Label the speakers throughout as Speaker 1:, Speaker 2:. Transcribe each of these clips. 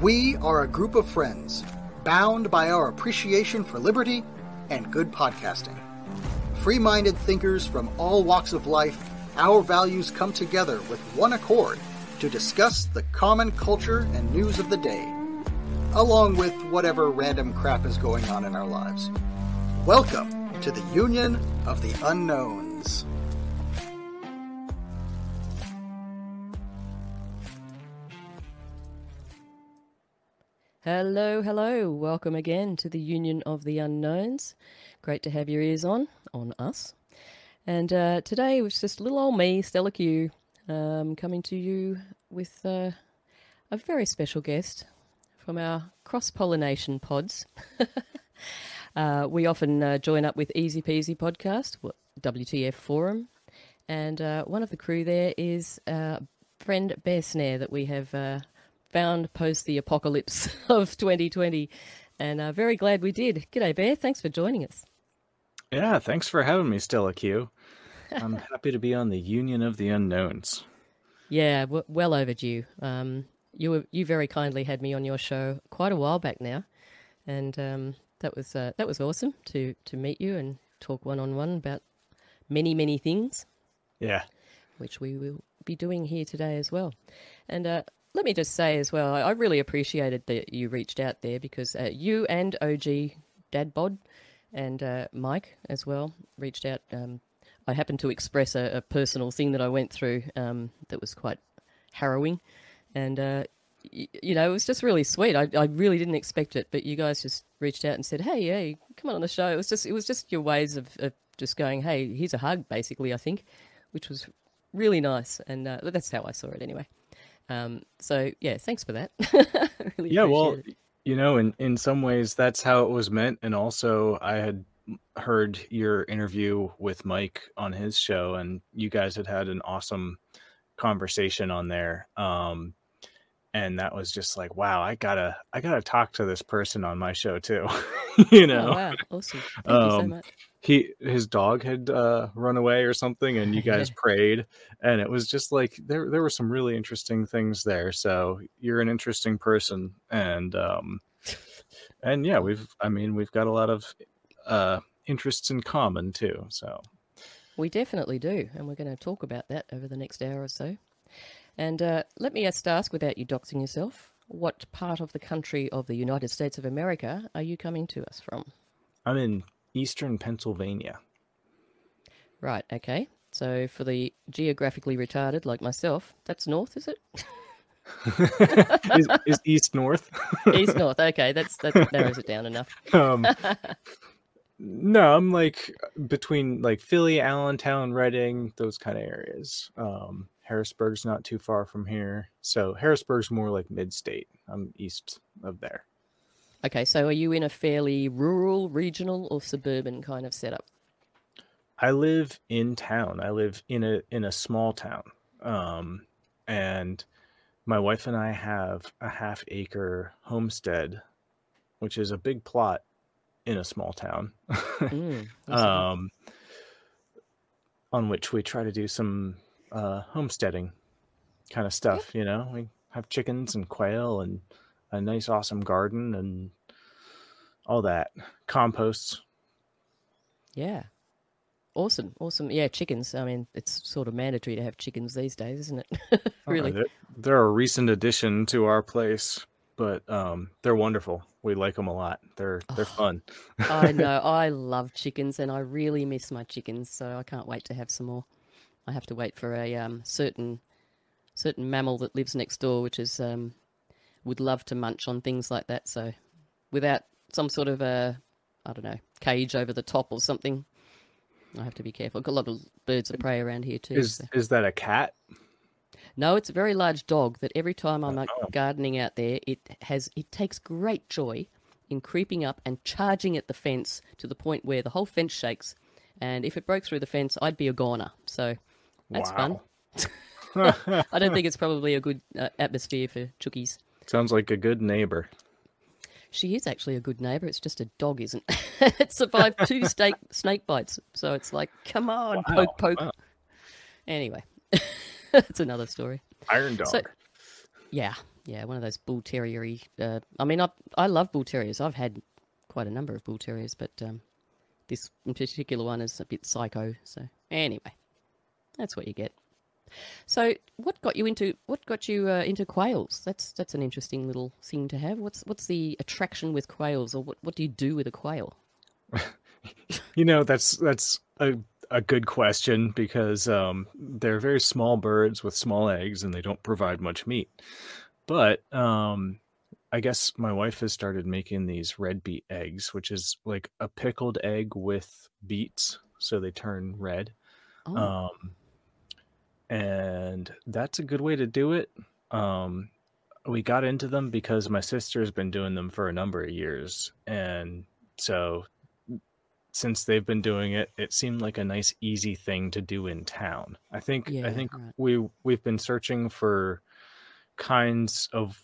Speaker 1: We are a group of friends, bound by our appreciation for liberty and good podcasting. Free minded thinkers from all walks of life, our values come together with one accord to discuss the common culture and news of the day, along with whatever random crap is going on in our lives. Welcome to the Union of the Unknowns.
Speaker 2: Hello, hello. Welcome again to the Union of the Unknowns. Great to have your ears on, on us. And uh, today was just little old me, Stella Q, um, coming to you with uh, a very special guest from our cross pollination pods. uh, we often uh, join up with Easy Peasy Podcast, WTF Forum, and uh, one of the crew there is uh, friend Bear Snare that we have found post the apocalypse of 2020. And uh, very glad we did. G'day, Bear. Thanks for joining us.
Speaker 3: Yeah, thanks for having me, Stella Q. I'm happy to be on the Union of the Unknowns.
Speaker 2: Yeah, w- well overdue. Um, you were you very kindly had me on your show quite a while back now, and um, that was uh, that was awesome to to meet you and talk one on one about many many things.
Speaker 3: Yeah,
Speaker 2: which we will be doing here today as well. And uh, let me just say as well, I really appreciated that you reached out there because uh, you and OG Dad Bod and uh, Mike as well reached out. Um, I happened to express a, a, personal thing that I went through um, that was quite harrowing, and uh, y- you know it was just really sweet. I, I really didn't expect it, but you guys just reached out and said, "Hey, yeah, come on on the show." It was just it was just your ways of, of just going, "Hey, here's a hug," basically. I think, which was really nice, and uh, that's how I saw it anyway. Um, so yeah, thanks for that.
Speaker 3: really yeah, well, it. you know, in in some ways that's how it was meant, and also I had heard your interview with Mike on his show, and you guys had had an awesome conversation on there. Um, and that was just like, wow, I gotta, I gotta talk to this person on my show too. you know,
Speaker 2: oh, wow, awesome. Thank um, you so um, much
Speaker 3: he his dog had uh, run away or something, and you guys prayed, and it was just like there there were some really interesting things there. So you're an interesting person, and um, and yeah, we've I mean we've got a lot of uh, interests in common too. So
Speaker 2: we definitely do, and we're going to talk about that over the next hour or so. And uh, let me just ask, without you doxing yourself, what part of the country of the United States of America are you coming to us from?
Speaker 3: I'm in eastern Pennsylvania.
Speaker 2: Right, okay. So for the geographically retarded like myself, that's north, is it?
Speaker 3: is, is, east north?
Speaker 2: east north. Okay, that's that narrows it down enough. Um,
Speaker 3: no, I'm like between like Philly, Allentown, Reading, those kind of areas. Um, Harrisburg's not too far from here, so Harrisburg's more like mid-state. I'm east of there.
Speaker 2: Okay, so are you in a fairly rural, regional, or suburban kind of setup?
Speaker 3: I live in town. I live in a in a small town, um, and my wife and I have a half acre homestead, which is a big plot in a small town, mm, um, on which we try to do some uh, homesteading kind of stuff. You know, we have chickens and quail and a nice, awesome garden and all that composts.
Speaker 2: Yeah. Awesome, awesome. Yeah, chickens. I mean, it's sort of mandatory to have chickens these days, isn't it? really.
Speaker 3: they're, they're, a recent addition to our place, but um, they're wonderful. We like them a lot. They're they're oh, fun.
Speaker 2: I know. I love chickens, and I really miss my chickens. So I can't wait to have some more. I have to wait for a um, certain certain mammal that lives next door, which is um, would love to munch on things like that. So without some sort of a, I don't know, cage over the top or something, I have to be careful. I've got a lot of birds of prey around here too.
Speaker 3: Is so. is that a cat?
Speaker 2: No, it's a very large dog that every time I'm oh. gardening out there, it has it takes great joy in creeping up and charging at the fence to the point where the whole fence shakes. And if it broke through the fence, I'd be a goner. So that's wow. fun. I don't think it's probably a good uh, atmosphere for chookies.
Speaker 3: Sounds like a good neighbor.
Speaker 2: She is actually a good neighbor. It's just a dog isn't. it survived two snake snake bites, so it's like, come on, wow, poke, poke. Wow. Anyway, that's another story.
Speaker 3: Iron dog. So,
Speaker 2: Yeah, yeah, one of those bull terriery. Uh, I mean, I I love bull terriers. I've had quite a number of bull terriers, but um, this particular one is a bit psycho. So anyway, that's what you get. So, what got you into what got you uh, into quails? That's that's an interesting little thing to have. What's what's the attraction with quails, or what what do you do with a quail?
Speaker 3: you know, that's that's a a good question because um, they're very small birds with small eggs, and they don't provide much meat. But um, I guess my wife has started making these red beet eggs, which is like a pickled egg with beets, so they turn red.
Speaker 2: Oh,
Speaker 3: Um, and that's a good way to do it. Um, we got into them because my sister's been doing them for a number of years, and so since they've been doing it, it seemed like a nice, easy thing to do in town. I think I think
Speaker 2: right.
Speaker 3: we we've been searching for kinds of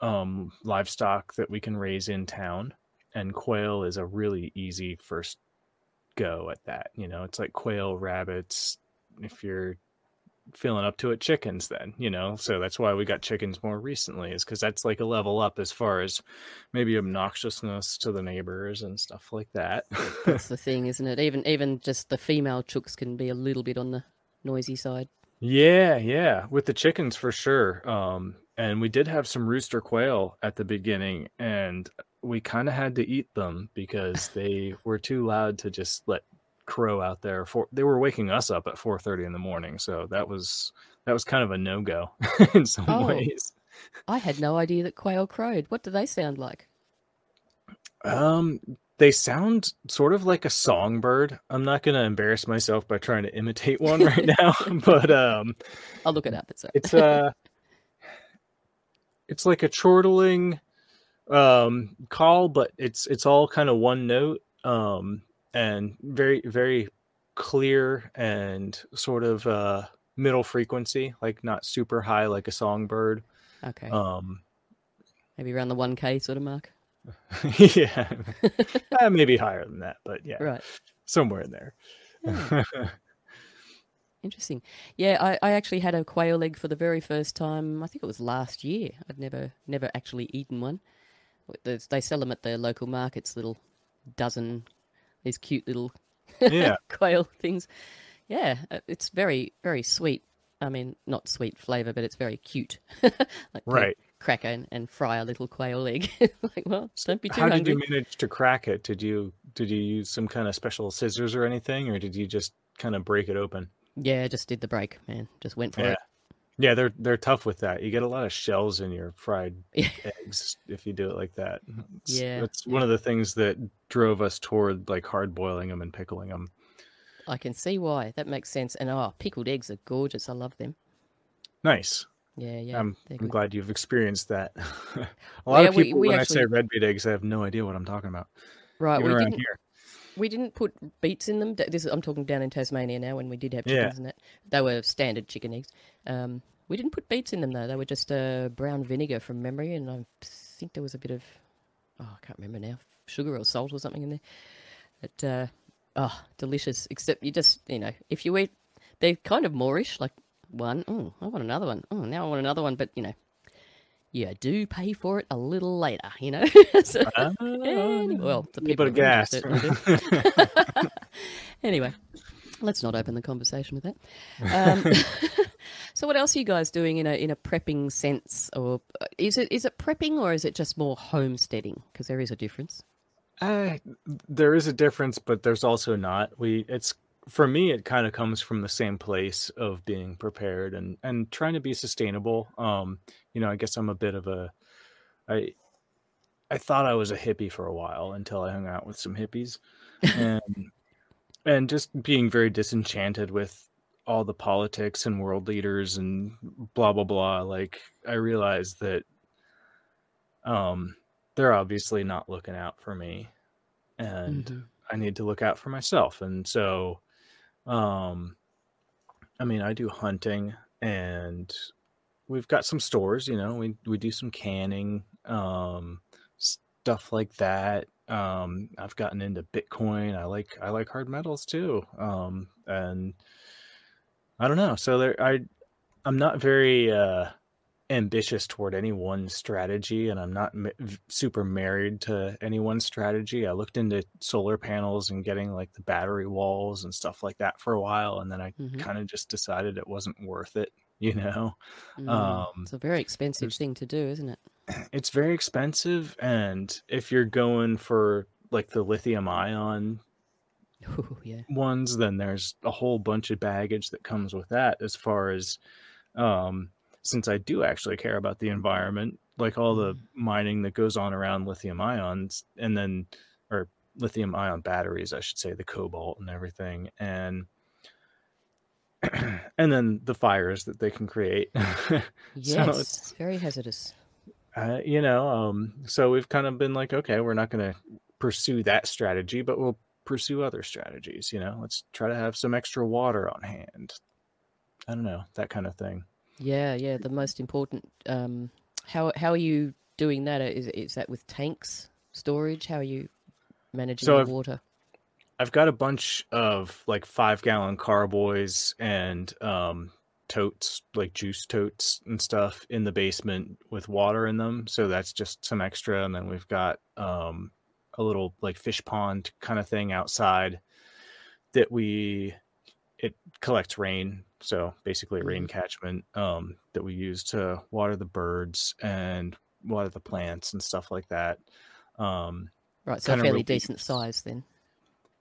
Speaker 3: um, livestock that we can raise in town, and quail is a really easy first go at that. You know, it's like quail, rabbits. If you're feeling up to it, chickens, then you know. So that's why we got chickens more recently, is because that's like a level up as far as maybe obnoxiousness to the neighbors and stuff like that.
Speaker 2: That's the thing, isn't it? Even even just the female chooks can be a little bit on the noisy side.
Speaker 3: Yeah, yeah, with the chickens for sure. Um, and we did have some rooster quail at the beginning, and we kind of had to eat them because they were too loud to just let crow out there. For they were waking us up at four thirty in the morning, so that was that was kind of a no go in some
Speaker 2: Oh,
Speaker 3: ways.
Speaker 2: I had no idea that quail crowed. What do they sound like?
Speaker 3: Um, they sound sort of like a songbird. I'm not gonna embarrass myself by trying to imitate one right now, but um,
Speaker 2: I'll look it up. It's a
Speaker 3: it's uh it's like a chortling um call but it's it's all kind of one note um and very very clear and sort of uh middle frequency like not super high like a songbird
Speaker 2: okay.
Speaker 3: um
Speaker 2: Maybe around the one k sort of mark.
Speaker 3: yeah Uh, maybe higher than that but yeah
Speaker 2: Right.
Speaker 3: somewhere in there
Speaker 2: Yeah. Interesting. Yeah, I, I actually had a quail egg for the very first time. I think it was last year. I'd never never actually eaten one. They sell them at the local markets, little dozen these cute little
Speaker 3: yeah
Speaker 2: quail things. Yeah, uh, it's very very sweet. I mean, not sweet flavor, but it's very cute. like
Speaker 3: right
Speaker 2: crack and, and fry a little quail egg. like, well, don't be too
Speaker 3: how
Speaker 2: hungry.
Speaker 3: did you manage to crack it did you did you use some kind of special scissors or anything or did you just kind of break it open
Speaker 2: Yeah, just did the break, man. Just went for
Speaker 3: Yeah.
Speaker 2: it.
Speaker 3: Yeah, they're they're tough with that. You get a lot of shells in your fried eggs if you do it like that. Mm-hmm. It's,
Speaker 2: Yeah,
Speaker 3: that's one of the things that drove us toward like hard boiling them and pickling them.
Speaker 2: I can see why. That makes sense. And oh, pickled eggs are gorgeous. I love them.
Speaker 3: Nice.
Speaker 2: Yeah, yeah,
Speaker 3: I'm I'm glad you've experienced that. a lot
Speaker 2: Yeah,
Speaker 3: of people
Speaker 2: we
Speaker 3: when I say red beet eggs, I have no idea what I'm talking about.
Speaker 2: right.
Speaker 3: Even
Speaker 2: We
Speaker 3: around
Speaker 2: didn't
Speaker 3: here.
Speaker 2: We didn't put beets in them. This is, I'm talking down in Tasmania now. When we did have
Speaker 3: Yeah.
Speaker 2: chickens and that, they were standard chicken eggs. Um, we didn't put beets in them though. They were just uh, brown vinegar from memory, and I think there was a bit of oh, I can't remember now, sugar or salt or something in there. But uh, oh, delicious. Except you just you know if you eat, they're kind of moreish. Like one, oh, I want another one. Oh, now I want another one. But you know, you do pay for it a little later. You know. so, any- well, the
Speaker 3: a little
Speaker 2: people
Speaker 3: bit of
Speaker 2: around you
Speaker 3: gas.
Speaker 2: certainly anyway, let's not open the conversation with that. Um, so, what else are you guys doing in a in a prepping sense, or uh, is it is it prepping or is it just more homesteading? Because there is a difference.
Speaker 3: Uh, there is a difference, but there's also not. We it's for me it kind of comes from the same place of being prepared and and trying to be sustainable. Um, you know, I guess I'm a bit of a I I thought I was a hippie for a while until I hung out with some hippies and and just being very disenchanted with all the politics and world leaders and blah blah blah like I realized that um they're obviously not looking out for me and
Speaker 2: Mhm.
Speaker 3: I need to look out for myself. And so, um, I mean, I do hunting and we've got some stores, you know, we, we do some canning, um, stuff like that. Um, I've gotten into Bitcoin. I like, I like hard metals too. Um, and I don't know. So there, I, I'm not very, uh, ambitious toward any one strategy and I'm not m- super married to any one strategy. I looked into solar panels and getting like the battery walls and stuff like that for a while and then I
Speaker 2: hmm
Speaker 3: kind of just decided it wasn't worth it, you know.
Speaker 2: Mm.
Speaker 3: Um
Speaker 2: It's a very expensive thing to do, isn't it?
Speaker 3: it's very expensive and if you're going for like the lithium ion
Speaker 2: Ooh, yeah.
Speaker 3: ones then there's a whole bunch of baggage that comes with that as far as um since I do actually care about the environment like all the
Speaker 2: Mm.
Speaker 3: mining that goes on around lithium ions and then or lithium ion batteries I should say the cobalt and everything and and then the fires that they can create so
Speaker 2: Yes,
Speaker 3: it's
Speaker 2: very hazardous.
Speaker 3: uh, you know um so we've kind of been like okay we're not going to pursue that strategy but we'll pursue other strategies you know let's try to have some extra water on hand i don't know that kind of thing
Speaker 2: Yeah, yeah. The most important. Um, how how are you doing that? Is is that with tanks storage? How are you managing
Speaker 3: so
Speaker 2: water?
Speaker 3: I've got a bunch of like five gallon carboys and um totes like juice totes and stuff in the basement with water in them so that's just some extra and then we've got um a little like fish pond kind of thing outside that we it collects rain so basically a rain
Speaker 2: hmm
Speaker 3: catchment um that we use to water the birds and water the plants and stuff like that um
Speaker 2: Right, so fairly
Speaker 3: relief
Speaker 2: decent size then.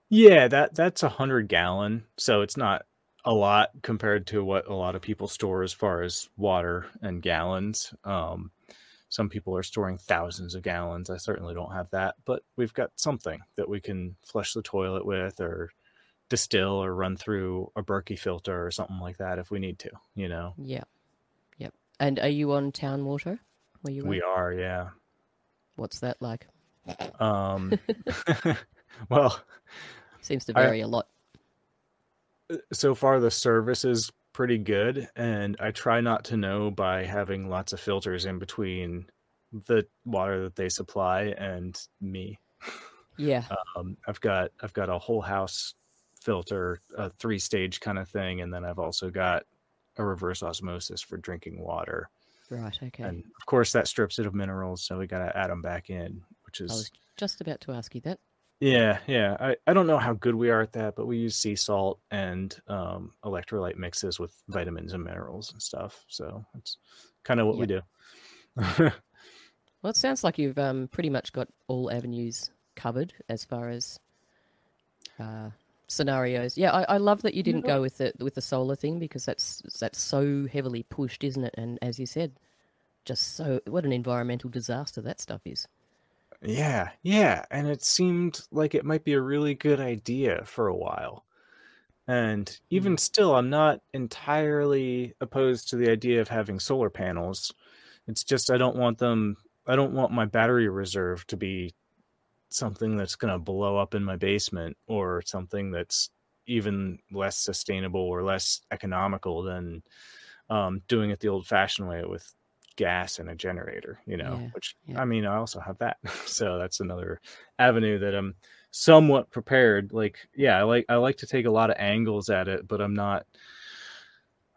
Speaker 3: Yeah that that's a hundred gallon so it's not a lot compared to what a lot of people store as far as water and gallons um some people are storing thousands of gallons i certainly don't have that but we've got something that we can flush the toilet with or distill or run through a Berkey filter or something like that if we need to, you know.
Speaker 2: Yeah, yep. And are you on town water where you?
Speaker 3: We are, yeah.
Speaker 2: What's that like?
Speaker 3: Um well,
Speaker 2: Seems to vary a lot.
Speaker 3: so far the service is pretty good and I try not to know by having lots of filters in between the water that they supply and me.
Speaker 2: Yeah.
Speaker 3: Um I've got I've got a whole house filter, a three stage kind of thing and then I've also got a reverse osmosis for drinking water.
Speaker 2: Right. Okay.
Speaker 3: and of course that strips it of minerals so we got to add them back in which is.
Speaker 2: I was just about to ask you that.
Speaker 3: Yeah yeah I, I don't know how good we are at that but we use sea salt and um, electrolyte mixes with vitamins and minerals and stuff so that's kind of what we do
Speaker 2: Well, it sounds like you've um, pretty much got all avenues covered as far as uh, scenarios. Yeah, I, I love that you didn't go with the with the solar thing because that's that's so heavily pushed, isn't it? And as you said, just so what an environmental disaster that stuff is.
Speaker 3: Yeah yeah and it seemed like it might be a really good idea for a while and
Speaker 2: Mm.
Speaker 3: even still i'm not entirely opposed to the idea of having solar panels it's just i don't want them i don't want my battery reserve to be something that's going to blow up in my basement or something that's even less sustainable or less economical than um, doing it the old fashioned way with gas and a generator, you know,
Speaker 2: Yeah,
Speaker 3: which
Speaker 2: yeah.
Speaker 3: I mean, I also have that. so that's another avenue that I'm somewhat prepared. Like, yeah, I like, I like to take a lot of angles at it, but I'm not,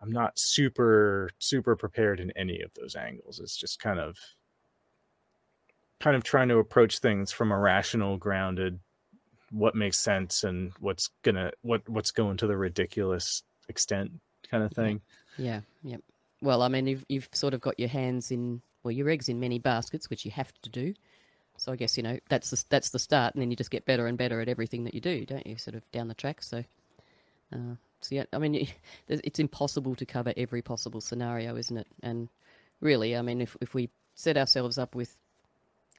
Speaker 3: I'm not super, super prepared in any of those angles. It's just kind of, kind of trying to approach things from a rational, grounded, what makes sense and what's gonna, what, what's going to the ridiculous extent kind of thing.
Speaker 2: Yeah, yeah. Well, I mean, you've you've sort of got your hands in well, your eggs in many baskets, which you have to do. So I guess you know that's the that's the start, and then you just get better and better at everything that you do, don't you? Sort of down the track. So, uh, so yeah, I mean, it's impossible to cover every possible scenario, isn't it? And really, I mean, if if we set ourselves up with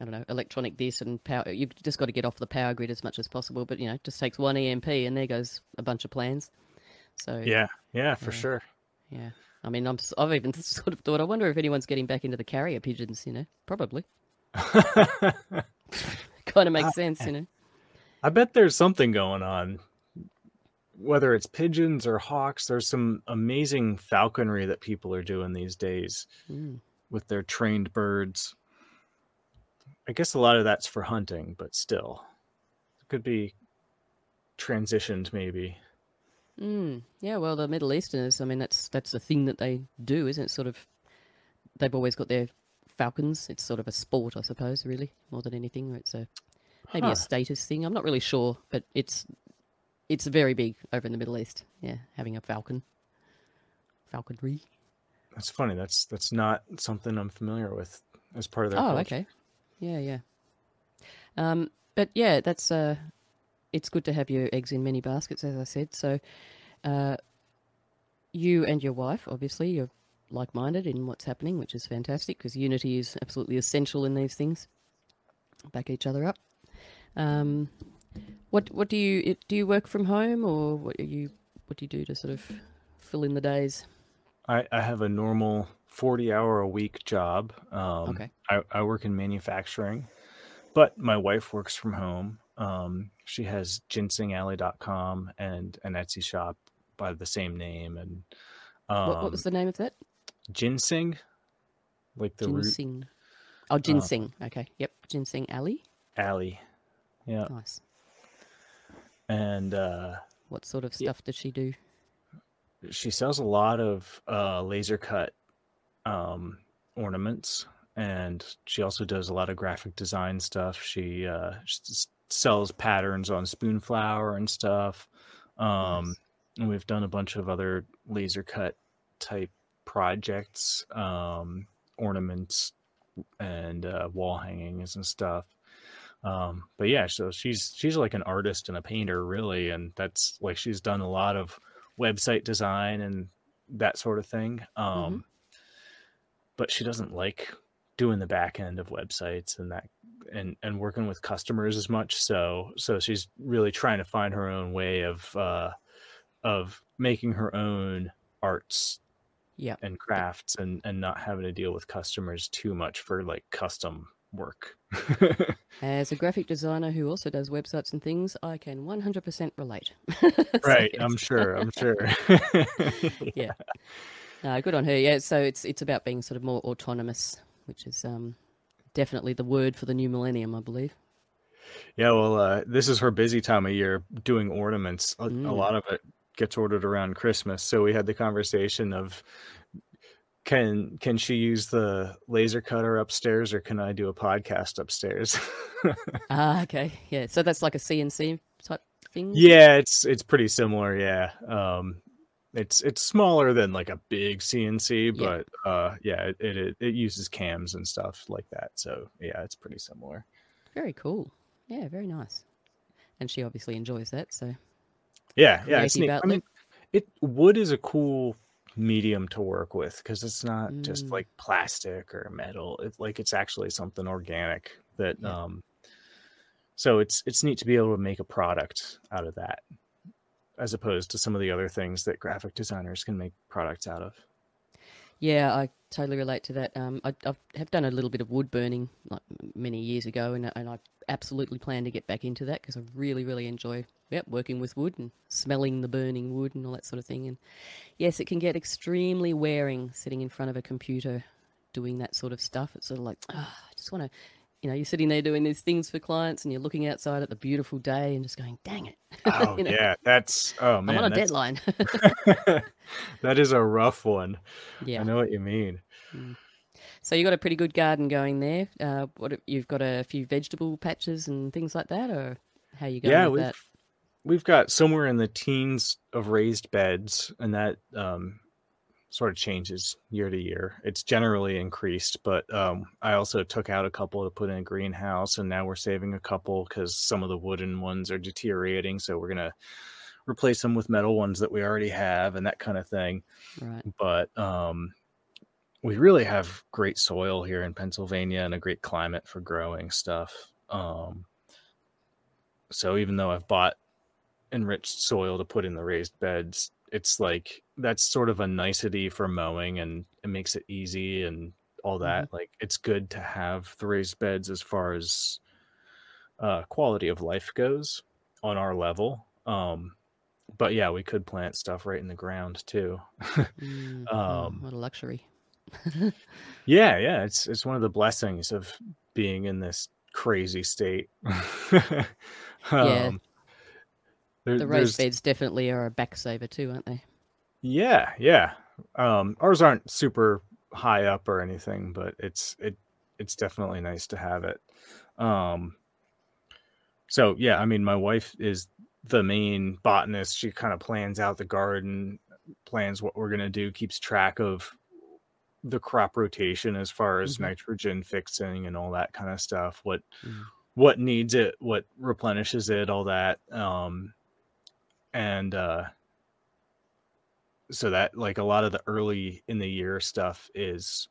Speaker 2: I don't know, electronic this and power. You've just got to get off the power grid as much as possible. But you know, it just takes one EMP, and there goes a bunch of plans. So
Speaker 3: Yeah. Yeah, for sure.
Speaker 2: yeah. I mean, I'm, I've even sort of thought, I wonder if anyone's getting back into the carrier pigeons, you know? Probably. Kind of makes
Speaker 3: Ah,
Speaker 2: sense, you know?
Speaker 3: I bet there's something going on. Whether it's pigeons or hawks, there's some amazing falconry that people are doing these days
Speaker 2: Mm.
Speaker 3: with their trained birds. I guess a lot of that's for hunting, but still. It could be transitioned maybe.
Speaker 2: Mm. Yeah, well, the Middle Easterners, I mean, that's that's the thing that they do, isn't it? Sort of they've always got their falcons. It's sort of a sport, I suppose, really, more than anything. It's a maybe
Speaker 3: Huh.
Speaker 2: a status thing. I'm not really sure, but it's it's very big over in the Middle East. Yeah, having a falcon, falconry.
Speaker 3: That's funny. That's that's not something I'm familiar with as part of their
Speaker 2: Oh,
Speaker 3: culture.
Speaker 2: okay. Yeah, yeah. Um, but yeah, that's uh, it's good to have your eggs in many baskets, as I said. So, uh, you and your wife, obviously, you're like-minded in what's happening, which is fantastic because unity is absolutely essential in these things. Back each other up. Um, what what do you do? You work from home, or what are you what do you do to sort of fill in the days?
Speaker 3: I, I have a normal 40 hour a week job. Um,
Speaker 2: Okay.
Speaker 3: I, I work in manufacturing, but my wife works from home. Um, she has ginsengalley.com and an Etsy shop by the same name. And um,
Speaker 2: what, what was the name of that?
Speaker 3: ginseng? Like the root
Speaker 2: Ginseng. Oh, ginseng. okay. Yep. Ginseng Alley.
Speaker 3: alley. Yeah.
Speaker 2: Nice.
Speaker 3: And uh,
Speaker 2: What sort of
Speaker 3: Yeah.
Speaker 2: stuff does she do?
Speaker 3: she sells a lot of uh, laser cut um, ornaments and she also does a lot of graphic design stuff she uh, she s- sells patterns on Spoonflower and stuff. Um,
Speaker 2: Nice.
Speaker 3: and we've done a bunch of other laser cut type projects um, ornaments and uh, wall hangings and stuff. Um but yeah so she's she's like an artist and a painter really and that's like she's done a lot of website design and that sort of thing. Um but she doesn't like doing the back end of websites and that and and working with customers as much so so she's really trying to find her own way of uh of making her own arts
Speaker 2: Yeah.
Speaker 3: and crafts and and not having to deal with customers too much for like custom work
Speaker 2: As a graphic designer who also does websites and things, I can 100% relate.
Speaker 3: Right i'm sure i'm sure
Speaker 2: Yeah. No, good on her. Yeah. So it's it's about being sort of more autonomous, which is um definitely the word for the new millennium, I believe.
Speaker 3: yeah well uh this is her busy time of year doing ornaments a, a
Speaker 2: Mm.
Speaker 3: lot of it gets ordered around christmas so we had the conversation of can can she use the laser cutter upstairs or can i do a podcast upstairs
Speaker 2: Ah, okay. Yeah. So that's like a CNC type thing.
Speaker 3: yeah it's it's pretty similar yeah um it's it's smaller than like a big cnc
Speaker 2: Yeah.
Speaker 3: but uh yeah it, it it uses cams and stuff like that so yeah it's pretty similar
Speaker 2: Very cool. Yeah. Very nice. And she obviously enjoys that. So
Speaker 3: yeah yeah it's neat. i mean it wood is a cool medium to work with because it's not just
Speaker 2: Mm.
Speaker 3: like plastic or metal it's like it's actually something organic that
Speaker 2: Yeah.
Speaker 3: um so it's it's neat to be able to make a product out of that as opposed to some of the other things that graphic designers can make products out of
Speaker 2: Yeah, I totally relate to that. Um, I I've, done a little bit of wood burning like many years ago, and I- and I absolutely plan to get back into that because I really really enjoy yep working with wood and smelling the burning wood and all that sort of thing. And yes, it can get extremely wearing sitting in front of a computer doing that sort of stuff. It's sort of like ah, I just want to. You know, you're sitting there doing these things for clients, and you're looking outside at the beautiful day, and just going, "Dang it!"
Speaker 3: oh
Speaker 2: You know,
Speaker 3: yeah that's oh man
Speaker 2: I'm on a deadline.
Speaker 3: that is a rough one
Speaker 2: yeah.
Speaker 3: i know what you mean
Speaker 2: So you got a pretty good garden going there. Uh, what you've got a few vegetable patches and things like that, or how you going
Speaker 3: yeah
Speaker 2: with
Speaker 3: we've
Speaker 2: that?
Speaker 3: we've got somewhere in the teens of raised beds and that um sort of changes year to year it's generally increased but um i also took out a couple to put in a greenhouse and now we're saving a couple because some of the wooden ones are deteriorating so we're gonna replace them with metal ones that we already have and that kind of thing
Speaker 2: Right.
Speaker 3: but um we really have great soil here in Pennsylvania and a great climate for growing stuff. Um, so even though I've bought enriched soil to put in the raised beds, it's like that's sort of a nicety for mowing and it makes it easy and all that. Like it's good to have the raised beds as far as uh, quality of life goes on our level. Um, but yeah, we could plant stuff right in the ground too.
Speaker 2: Mm,
Speaker 3: Um,
Speaker 2: what a luxury.
Speaker 3: Yeah, yeah, it's it's one of the blessings of being in this crazy state.
Speaker 2: Yeah.
Speaker 3: There-
Speaker 2: The raised beds definitely are a back saver too, aren't they?
Speaker 3: Yeah, yeah. Um, ours aren't super high up or anything, but it's it it's definitely nice to have it. Um, so yeah, I mean, my wife is the main botanist. She kind of plans out the garden, plans what we're gonna do, keeps track of the crop rotation as far as
Speaker 2: Mhm.
Speaker 3: nitrogen fixing and all that kind of stuff. What
Speaker 2: Mhm.
Speaker 3: what needs it, what replenishes it, all that. Um, and uh, so that like a lot of the early in the year stuff is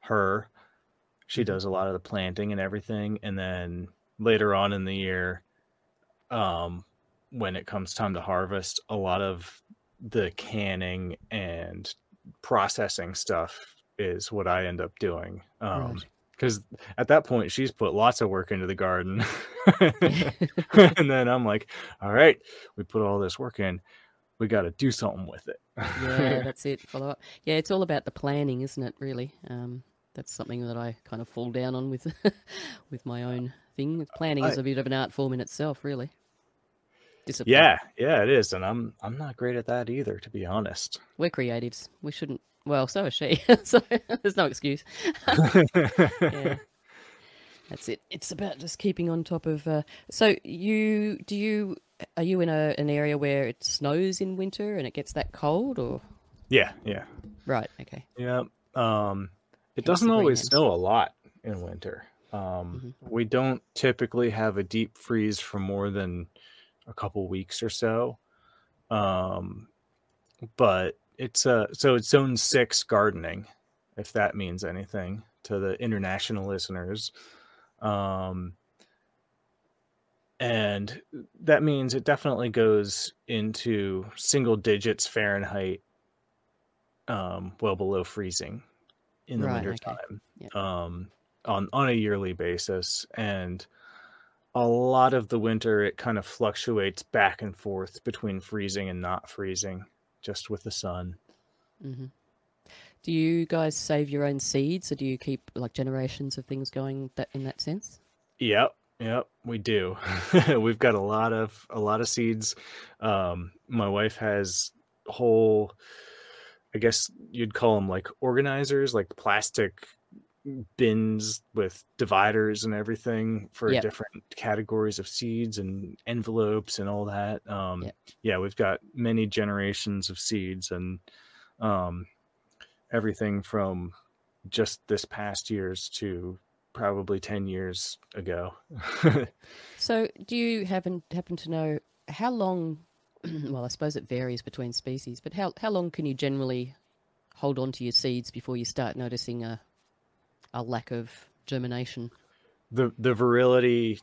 Speaker 3: her. She
Speaker 2: Mhm.
Speaker 3: does a lot of the planting and everything, and then later on in the year, um, when it comes time to harvest, a lot of the canning and processing stuff is what I end up doing. Um,
Speaker 2: Right.
Speaker 3: Because at that point she's put lots of work into the garden and then i'm like all right we put all this work in we got to do something with it
Speaker 2: yeah, that's it. Follow up. Yeah, it's all about the planning, isn't it? Really, um, that's something that I kind of fall down on with with my own thing. Planning is a bit of an art form in itself, really. Discipline.
Speaker 3: yeah yeah it is and i'm i'm not great at that either to be honest
Speaker 2: we're creatives. We shouldn't. Well, so is she. so there's no excuse. yeah. That's it. It's about just keeping on top of. Uh, so you do you are you in a an area where it snows in winter and it gets that cold or
Speaker 3: yeah yeah
Speaker 2: right? Okay.
Speaker 3: yeah um it
Speaker 2: Hence
Speaker 3: doesn't always snow a lot in winter um we don't typically have a deep freeze for more than a couple weeks or so um but it's uh so it's zone six gardening if that means anything to the international listeners um and that means it definitely goes into single digits fahrenheit um well below freezing in the
Speaker 2: Right,
Speaker 3: winter
Speaker 2: okay.
Speaker 3: time
Speaker 2: Yeah.
Speaker 3: um on on a yearly basis and a lot of the winter it kind of fluctuates back and forth between freezing and not freezing just with the sun
Speaker 2: hmm Do you guys save your own seeds, or do you keep like generations of things going that in that sense?
Speaker 3: Yep, yep, we do. We've got a lot of a lot of seeds. Um, my wife has whole, I guess you'd call them like organizers, like plastic bins with dividers and everything for
Speaker 2: Yep.
Speaker 3: different categories of seeds and envelopes and all that. Um,
Speaker 2: Yep.
Speaker 3: Yeah, we've got many generations of seeds and um, everything from just this past year's to probably 10 years ago.
Speaker 2: So, do you happen happen to know how long? Well, I suppose it varies between species, but how how long can you generally hold on to your seeds before you start noticing a a lack of germination?
Speaker 3: the the virility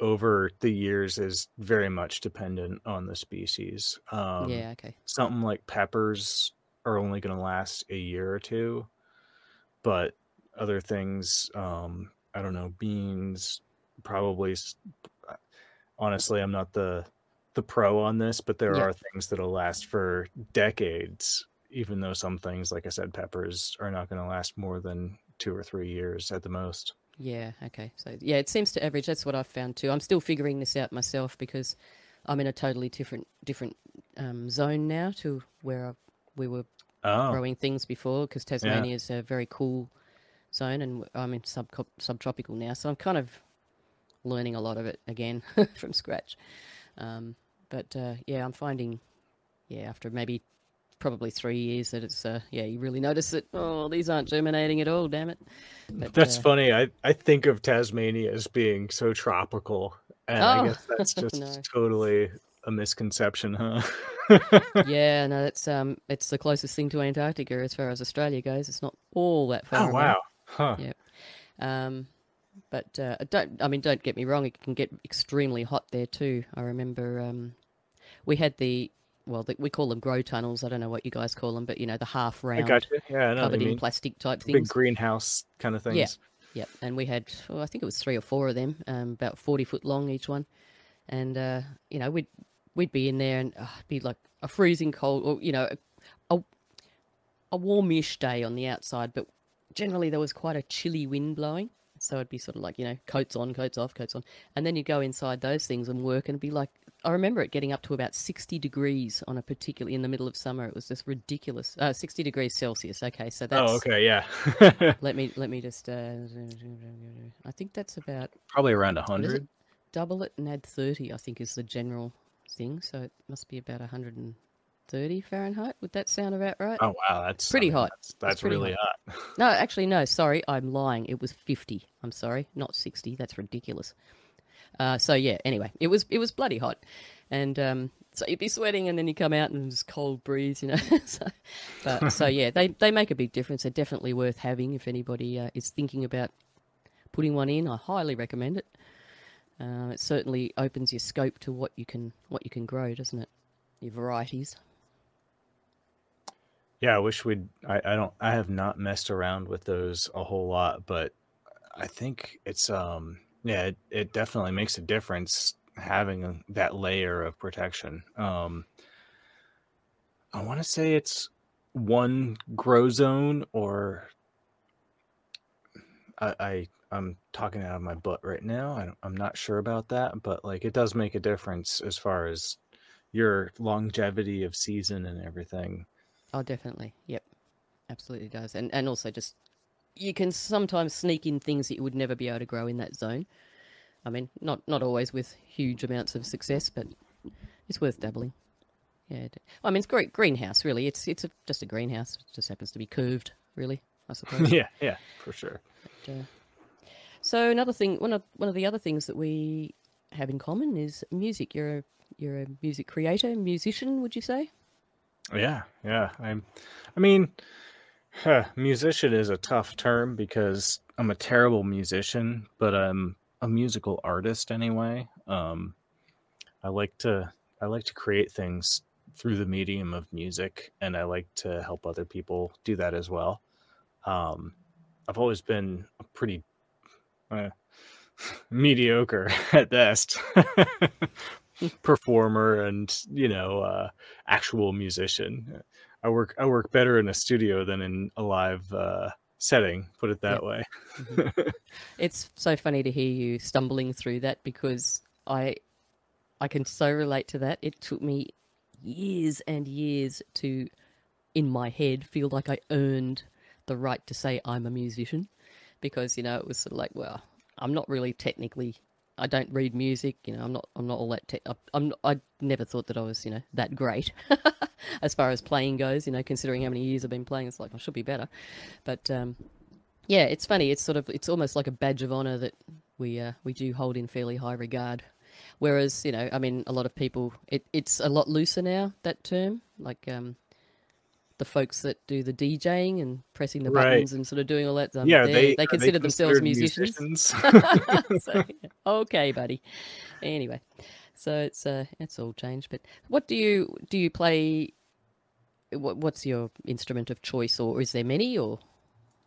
Speaker 3: over the years is very much dependent on the species. Um,
Speaker 2: yeah. Okay.
Speaker 3: something like peppers are only going to last a year or two, but other things, um, I don't know, beans probably. Honestly, I'm not the the pro on this, but there
Speaker 2: Yeah.
Speaker 3: are things that'll last for decades. Even though some things, like I said, peppers are not going to last more than two or three years at the most.
Speaker 2: Yeah. Okay. So yeah, it seems to average. That's what I've found too. I'm still figuring this out myself because I'm in a totally different different um, zone now to where I, we were
Speaker 3: Oh,
Speaker 2: growing things before because Tasmania is a very cool zone and I'm in sub subtropical now, so I'm kind of learning a lot of it again from scratch. Um, but uh, yeah, I'm finding, yeah, after maybe probably three years that it's uh, yeah, you really notice that oh, these aren't germinating at all. Damn it! But,
Speaker 3: That's
Speaker 2: uh,
Speaker 3: funny. I, I think of Tasmania as being so tropical. And I
Speaker 2: Oh,
Speaker 3: guess that's just
Speaker 2: no.
Speaker 3: totally a misconception, huh?
Speaker 2: yeah, no, that's um, it's the closest thing to Antarctica as far as Australia goes. It's not all that far.
Speaker 3: oh,
Speaker 2: away.
Speaker 3: wow. Huh.
Speaker 2: Yeah. Um, but uh, don't I mean don't get me wrong, it can get extremely hot there too. I remember um, we had the well, we call them grow tunnels. I don't know what you guys call them, but you know the half round.
Speaker 3: Yeah,
Speaker 2: covered in
Speaker 3: mean.
Speaker 2: plastic type things, Big
Speaker 3: greenhouse kind of things.
Speaker 2: Yeah. Yep, and we had oh, I think it was three or four of them, um, about forty foot long each one, and uh, you know we'd we'd be in there and uh, it'd be like a freezing cold, or you know, a, a a warmish day on the outside, but generally there was quite a chilly wind blowing, so it'd be sort of like you know coats on, coats off, coats on, and then you go inside those things and work, and it'd be like I remember it getting up to about 60 degrees on a particularly in the middle of summer. It was just ridiculous. Uh, 60 degrees Celsius. Okay, so that's.
Speaker 3: Oh, okay, yeah.
Speaker 2: Let me let me just. Uh, I think that's about
Speaker 3: Probably around
Speaker 2: what is it?
Speaker 3: hundred.
Speaker 2: Double it and add 30. I think is the general thing. So it must be about 130 Fahrenheit. Would that sound about right?
Speaker 3: Oh wow, that's I
Speaker 2: Pretty
Speaker 3: mean,
Speaker 2: hot.
Speaker 3: That's,
Speaker 2: It's
Speaker 3: that's
Speaker 2: pretty
Speaker 3: really hot.
Speaker 2: No, actually, no. Sorry, I'm lying. It was 50. I'm sorry, not 60. That's ridiculous. Uh, so yeah. Anyway, it was it was bloody hot, and um, so you'd be sweating, and then you come out and there's cold breeze, you know. so, but, so yeah, they they make a big difference. They're definitely worth having if anybody uh, is thinking about putting one in. I highly recommend it. Uh, it certainly opens your scope to what you can what you can grow, doesn't it? Your varieties.
Speaker 3: Yeah, I wish we'd. I, I don't. I have not messed around with those a whole lot, but I think it's um. Yeah, it, it definitely makes a difference having that layer of protection. Um, I want to say it's one grow zone, or I, I I'm talking out of my butt right now. I I'm not sure about that, but like it does make a difference as far as your longevity of season and everything.
Speaker 2: Oh, definitely. Yep, absolutely does. And and also just you can sometimes sneak in things that you would never be able to grow in that zone. I mean, not not always with huge amounts of success, but it's worth dabbling. Yeah. I mean, it's great greenhouse. Really, it's it's a, just a greenhouse. It just happens to be curved. Really, I suppose.
Speaker 3: yeah, yeah, for sure.
Speaker 2: But, uh, so another thing, one of one of the other things that we have in common is music. You're a you're a music creator, musician. Would you say?
Speaker 3: Yeah, yeah. I'm. I mean, huh, musician is a tough term because I'm a terrible musician, but I'm a musical artist anyway. Um, I like to I like to create things through the medium of music, and I like to help other people do that as well. Um, I've always been a pretty uh, mediocre at best performer and you know uh, actual musician. I work I work better in a studio than in a live uh, setting. Put it that
Speaker 2: Yeah.
Speaker 3: way.
Speaker 2: It's so funny to hear you stumbling through that because I I can so relate to that. It took me years and years to in my head feel like I earned the right to say I'm a musician because you know it was sort of like well I'm not really technically I don't read music you know I'm not I'm not all that te- I- I'm I never thought that I was you know that great as far as playing goes you know considering how many years I've been playing it's like I should be better but um yeah, it's funny. It's sort of it's almost like a badge of honor that we uh, we do hold in fairly high regard. Whereas you know, I mean, a lot of people it, it's a lot looser now that term. Like um, the folks that do the DJing and pressing the
Speaker 3: Right.
Speaker 2: buttons and sort of doing all that. Um,
Speaker 3: yeah,
Speaker 2: they
Speaker 3: they
Speaker 2: they consider themselves
Speaker 3: considered
Speaker 2: musicians. so, okay, buddy. Anyway, so it's uh, it's all changed. But what do you do? You play? What, what's your instrument of choice, or is there many? Or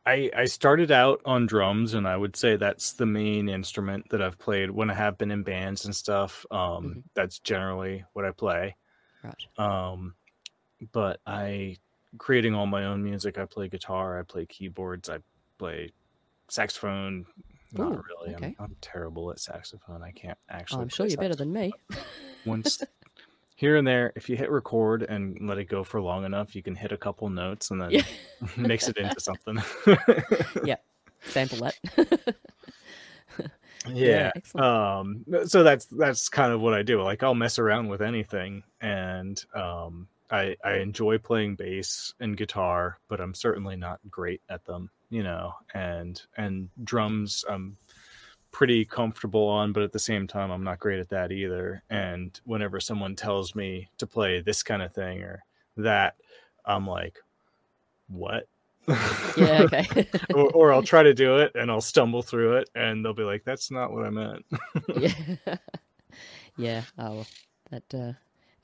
Speaker 3: I, I started out on drums, and I would say that's the main instrument that I've played when I have been in bands and stuff. Um,
Speaker 2: Mhm.
Speaker 3: That's generally what I play.
Speaker 2: right?
Speaker 3: Um, but I, creating all my own music, I play guitar, I play keyboards, I play saxophone. Not
Speaker 2: Ooh,
Speaker 3: really.
Speaker 2: okay.
Speaker 3: I'm, I'm terrible at saxophone. I can't
Speaker 2: Oh,
Speaker 3: actually.
Speaker 2: I'm sure you're better than me.
Speaker 3: Once here and there, if you hit record and let it go for long enough, you can hit a couple notes and then
Speaker 2: Yeah.
Speaker 3: mix it into something.
Speaker 2: Yeah, sample that.
Speaker 3: yeah
Speaker 2: excellent.
Speaker 3: um so that's that's kind of what i do like i'll mess around with anything and um i i enjoy playing bass and guitar but i'm certainly not great at them you know and and drums i'm pretty comfortable on but at the same time i'm not great at that either and whenever someone tells me to play this kind of thing or that i'm like what
Speaker 2: yeah, okay.
Speaker 3: or, or I'll try to do it and I'll stumble through it and they'll be like, "That's not what I meant."
Speaker 2: yeah. yeah. Oh, that uh,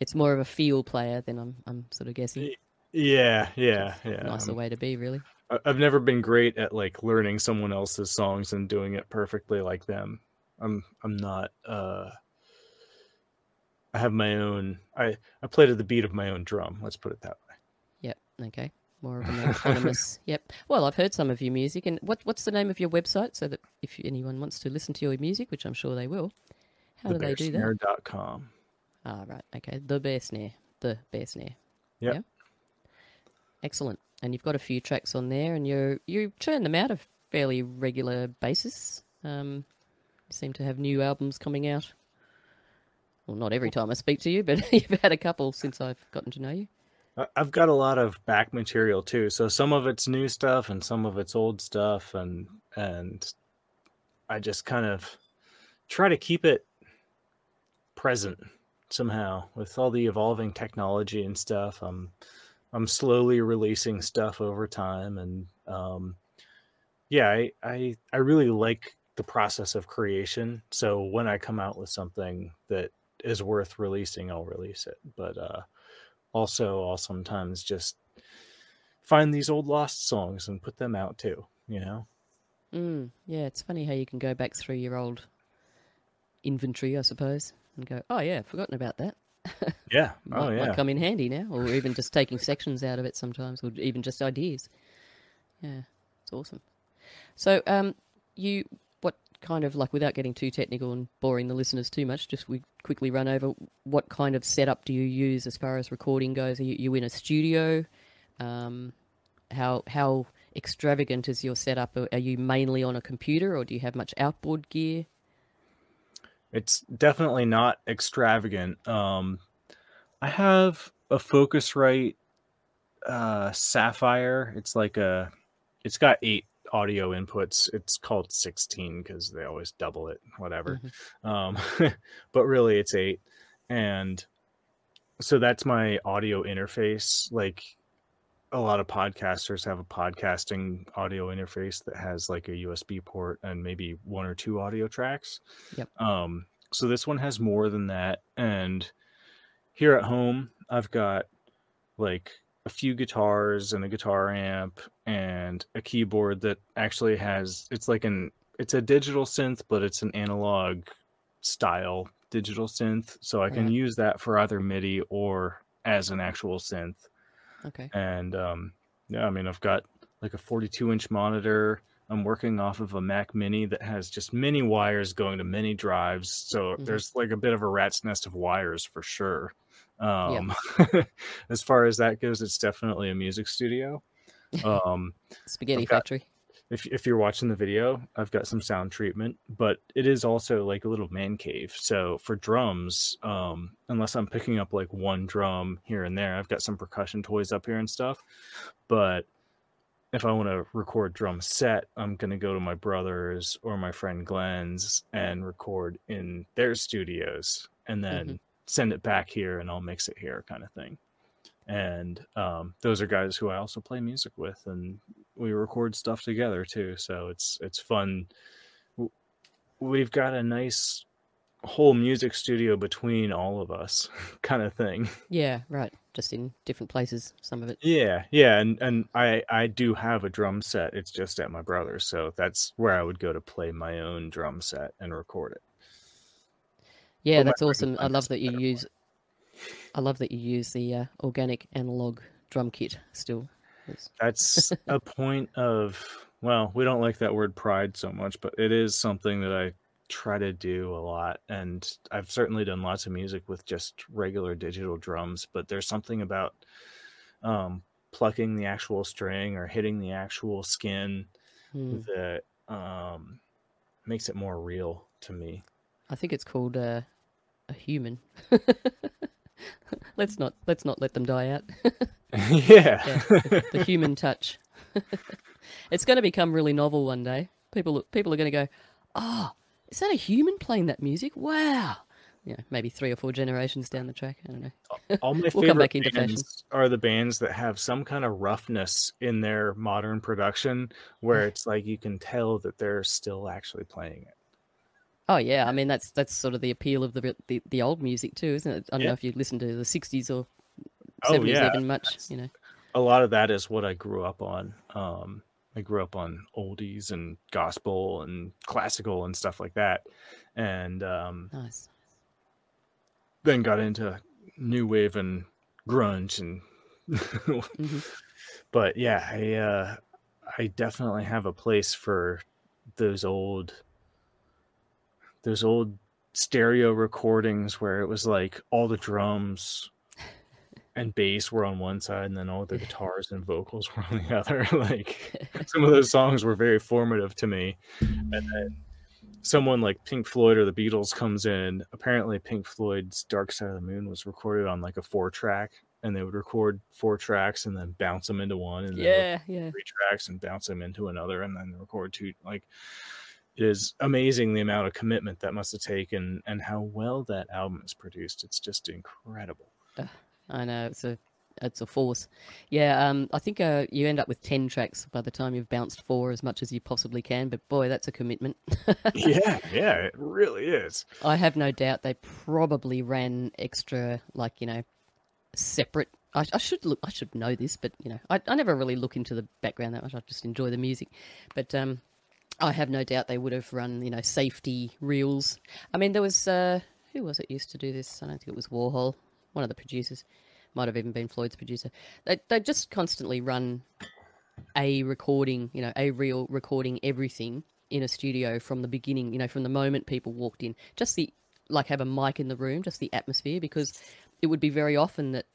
Speaker 2: it's more of a feel player than I'm. I'm sort of guessing.
Speaker 3: yeah, yeah, yeah.
Speaker 2: Nicer
Speaker 3: um,
Speaker 2: way to be, really.
Speaker 3: I've never been great at like learning someone else's songs and doing it perfectly like them. I'm I'm not. uh I have my own. I I play to the beat of my own drum. Let's put it that way.
Speaker 2: Yep. Okay. More of an autonomous. yep. Well, I've heard some of your music, and what what's the name of your website so that if anyone wants to listen to your music, which I'm sure they will, how do they do that?
Speaker 3: TheBearsnare.com.
Speaker 2: Ah, right. Okay. The Bear Snare. The Bear Snare.
Speaker 3: Yep.
Speaker 2: Yeah. Excellent. And you've got a few tracks on there, and you you churn them out a fairly regular basis. Um, you seem to have new albums coming out. Well, not every time I speak to you, but you've had a couple since I've gotten to know you.
Speaker 3: I've got a lot of back material too. So some of it's new stuff and some of it's old stuff and and I just kind of try to keep it present somehow with all the evolving technology and stuff. I'm I'm slowly releasing stuff over time and um yeah, I I, I really like the process of creation. So when I come out with something that is worth releasing, I'll release it. But uh also I'll sometimes just find these old lost songs and put them out too, you know?
Speaker 2: Mm, yeah, it's funny how you can go back through your old inventory, I suppose, and go, "Oh yeah, forgotten about that."
Speaker 3: Yeah.
Speaker 2: might,
Speaker 3: Oh yeah.
Speaker 2: might come in handy now, or even just taking sections out of it sometimes, or even just ideas. Yeah, it's awesome. So, um, you what kind of like without getting too technical and boring the listeners too much, just we quickly run over what kind of setup do you use as far as recording goes? Are you, you in a studio? Um, how how extravagant is your setup? Are are you mainly on a computer, or do you have much outboard gear?
Speaker 3: It's definitely not extravagant. Um I have a Focusrite uh Saffire. It's like a it's got 8 audio inputs. It's called 16 cuz they always double it, whatever. Um but really it's 8 and so that's my audio interface like a lot of podcasters have a podcasting audio interface that has like a USB port and maybe one or two audio tracks.
Speaker 2: Yep.
Speaker 3: Um, so this one has more than that. And here at home, I've got like a few guitars and a guitar amp and a keyboard that actually has it's like an it's a digital synth, but it's an analog style digital synth. So I can use that for either MIDI or as an actual synth
Speaker 2: Okay.
Speaker 3: and um, yeah, I mean, I've got like a 42 inch monitor. I'm working off of a Mac Mini that has just many wires going to many drives, so
Speaker 2: Mhm.
Speaker 3: there's like a bit of a rat's nest of wires for sure. Um, as far as that goes, it's definitely a music studio. Um,
Speaker 2: Spaghetti
Speaker 3: got-
Speaker 2: factory.
Speaker 3: If if you're watching the video, I've got some sound treatment, but it is also like a little man cave. So for drums, um, unless I'm picking up like one drum here and there, I've got some percussion toys up here and stuff. But if I want to record drum set, I'm gonna go to my brother's or my friend Glenn's and record in their studios, and then send it back here, and I'll mix it here, kind of thing. And um, those are guys who I also play music with, and we record stuff together too. So it's it's fun. We've got a nice whole music studio between all of us, kind of thing.
Speaker 2: Yeah, right. Just in different places, some of it.
Speaker 3: Yeah, yeah, and and I I do have a drum set. It's just at my brother's, so that's where I would go to play my own drum set and record it.
Speaker 2: Yeah, that's awesome. I love that you use. I love that you use the uh, organic analog drum kit still.
Speaker 3: That's a point of well, we don't like that word pride so much, but it is something that I try to do a lot and I've certainly done lots of music with just regular digital drums, but there's something about um plucking the actual string or hitting the actual skin
Speaker 2: Hmm.
Speaker 3: that um makes it more real to me.
Speaker 2: I think it's called uh, a human. let's not let's not let them die out.
Speaker 3: yeah.
Speaker 2: Yeah, the, the human touch. it's going to become really novel one day. People people are going to go, "Oh, is that a human playing that music? Wow!" You know, maybe three or four generations down the track. I don't know.
Speaker 3: All my
Speaker 2: We'll come
Speaker 3: favorite
Speaker 2: back into fashion.
Speaker 3: are the bands that have some kind of roughness in their modern production where it's like you can tell that they're still actually playing it.
Speaker 2: Oh yeah, I mean that's that's sort of the appeal of the the, the old music too, isn't it? I don't
Speaker 3: Yeah.
Speaker 2: know if you listen to the '60s or
Speaker 3: Oh,
Speaker 2: '70s
Speaker 3: yeah,
Speaker 2: even much. You know,
Speaker 3: A lot of that is what I grew up on. Um, I grew up on oldies and gospel and classical and stuff like that. And um,
Speaker 2: nice.
Speaker 3: then got into new wave and grunge and
Speaker 2: hmm
Speaker 3: but yeah i uh i definitely have a place for those old those old stereo recordings where it was like all the drums and bass were on one side and then all the guitars and vocals were on the other like some of those songs were very formative to me and then someone like pink floyd or the beatles comes in apparently pink floyd's dark side of the moon was recorded on like a four track and they would record four tracks and then bounce them into one and then
Speaker 2: Yeah, yeah.
Speaker 3: three tracks and bounce them into another and then record two like it is amazing the amount of commitment that must have taken and how well that album is produced it's just incredible
Speaker 2: I know it's a it's a force. Yeah, um, I think uh, you end up with ten tracks by the time you've bounced four as much as you possibly can. But boy, that's a commitment.
Speaker 3: yeah yeah it really is
Speaker 2: I have no doubt they probably ran extra, like you know, separate. I, I should look. I should know this, but you know, I, I never really look into the background that much. I just enjoy the music. But um, I have no doubt they would have run, you know, safety reels. I mean, there was uh, who was it used to do this? I don't think it was Warhol, one of the producers. Might have even been Floyd's producer. They they just constantly run a recording, you know, a reel recording everything in a studio from the beginning, you know, from the moment people walked in. Just the like have a mic in the room, just the atmosphere, because it would be very often that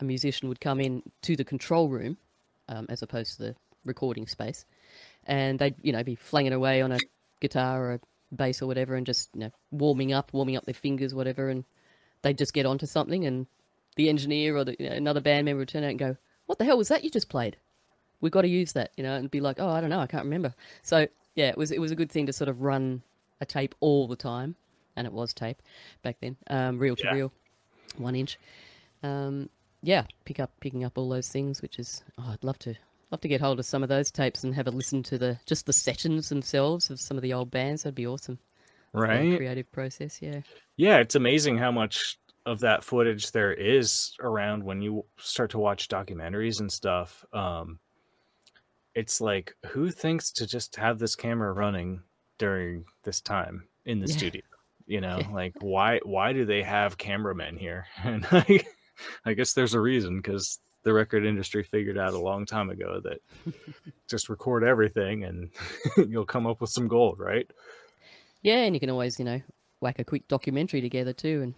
Speaker 2: a musician would come in to the control room, um, as opposed to the recording space, and they'd you know be flanging away on a guitar or a bass or whatever, and just you know warming up, warming up their fingers, whatever, and they'd just get onto something, and the engineer or the, you know, another band member would turn out and go, "What the hell was that you just played?" We've got to use that, you know, and be like, "Oh, I don't know, I can't remember." So yeah, it was it was a good thing to sort of run a tape all the time, and it was tape back then, um, reel to
Speaker 3: Yeah.
Speaker 2: reel, one inch. Um, yeah, pick up picking up all those things, which is oh, I'd love to love to get hold of some of those tapes and have a listen to the just the sessions themselves of some of the old bands. That'd be awesome.
Speaker 3: Right
Speaker 2: creative process, yeah.
Speaker 3: yeah it's amazing how much of that footage there is around when you start to watch documentaries and stuff um it's like who thinks to just have this camera running during this time in the
Speaker 2: Yeah.
Speaker 3: studio you know
Speaker 2: Yeah.
Speaker 3: like why why do they have cameramen here and I, I guess there's a reason because the record industry figured out a long time ago that just record everything and you'll come up with some gold right
Speaker 2: Yeah, and you can always, you know, whack a quick documentary together too and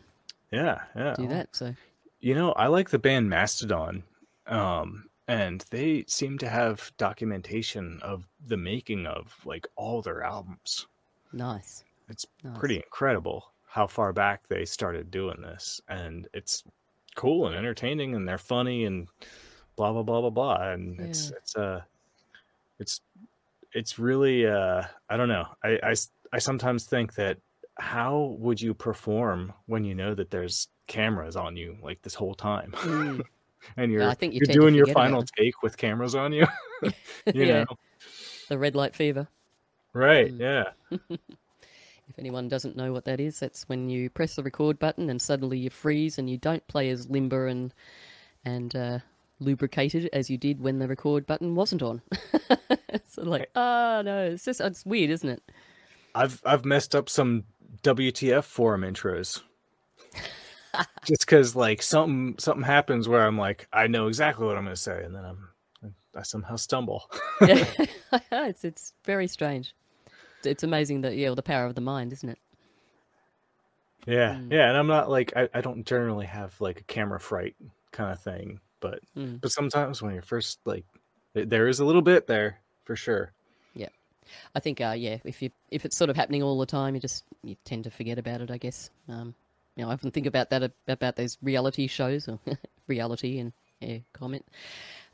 Speaker 3: yeah yeah
Speaker 2: do that. So
Speaker 3: You know, I like the band Mastodon, um, and they seem to have documentation of the making of like all their albums.
Speaker 2: nice.
Speaker 3: It's
Speaker 2: nice.
Speaker 3: pretty incredible how far back they started doing this, and it's cool and entertaining, and they're funny and blah blah blah blah blah, and it's
Speaker 2: Yeah.
Speaker 3: it's uh it's it's really uh I don't know. I I sometimes think that how would you perform when you know that there's cameras on you like this whole time?
Speaker 2: Mm,
Speaker 3: and you're
Speaker 2: I think you
Speaker 3: you're doing your final take with cameras on you. you
Speaker 2: Yeah.
Speaker 3: know,
Speaker 2: the red light fever.
Speaker 3: right?
Speaker 2: Mm.
Speaker 3: Yeah,
Speaker 2: If anyone doesn't know what that is, that's when you press the record button and suddenly you freeze and you don't play as limber and and uh, lubricated as you did when the record button wasn't on. so like, oh no, it's just it's weird, isn't it?
Speaker 3: I've I've messed up some WTF forum intros. Just because like something something happens where I'm like I know exactly what I'm going to say, and then I'm I somehow stumble.
Speaker 2: Yeah, it's it's very strange. It's amazing that yeah, the power of the mind, isn't it?
Speaker 3: yeah,
Speaker 2: Mm.
Speaker 3: yeah, and I'm not like I, I don't generally have like a camera fright kind of thing, but
Speaker 2: Mm.
Speaker 3: but sometimes when you're first like there is a little bit there for sure.
Speaker 2: Yeah, I think, uh, yeah, if you if it's sort of happening all the time, you just you tend to forget about it. I guess. Um, you know, I often think about that about those reality shows or reality and yeah, comment.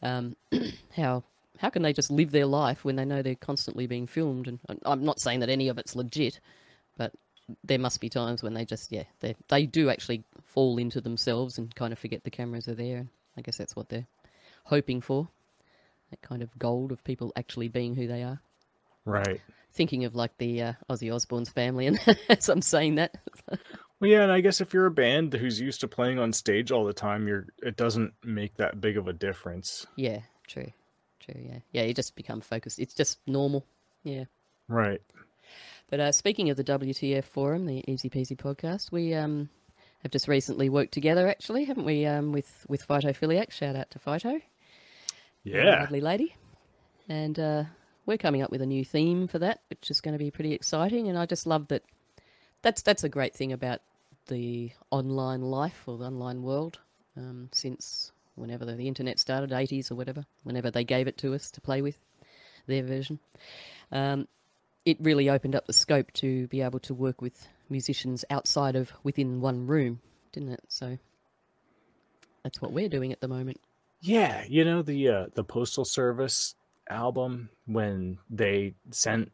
Speaker 2: Um, how how can they just live their life when they know they're constantly being filmed? And I'm not saying that any of it's legit, but there must be times when they just yeah they they do actually fall into themselves and kind of forget the cameras are there. And I guess that's what they're hoping for. That kind of gold of people actually being who they are
Speaker 3: Right.
Speaker 2: thinking of like the uh, Ozzy Osbourne's family, and as I'm saying that,
Speaker 3: Well, yeah, and I guess if you're a band who's used to playing on stage all the time, you're it doesn't make that big of a difference.
Speaker 2: yeah, true, true, yeah, yeah, you just become focused. It's just normal, yeah.
Speaker 3: Right.
Speaker 2: But uh, speaking of the WTF forum, the Easy Peasy podcast, we um have just recently worked together, actually, haven't we? Um, with with Phytophiliac. Shout out to Phyto,
Speaker 3: Yeah.
Speaker 2: lovely lady, and uh, we're coming up with a new theme for that, which is going to be pretty exciting. And I just love that that's that's a great thing about the online life or the online world. Um, since whenever the, the internet started, 80s or whatever, whenever they gave it to us to play with, their version, um, it really opened up the scope to be able to work with musicians outside of within one room, didn't it? So that's what we're doing at the moment.
Speaker 3: Yeah, you know the uh, the Postal Service album when they sent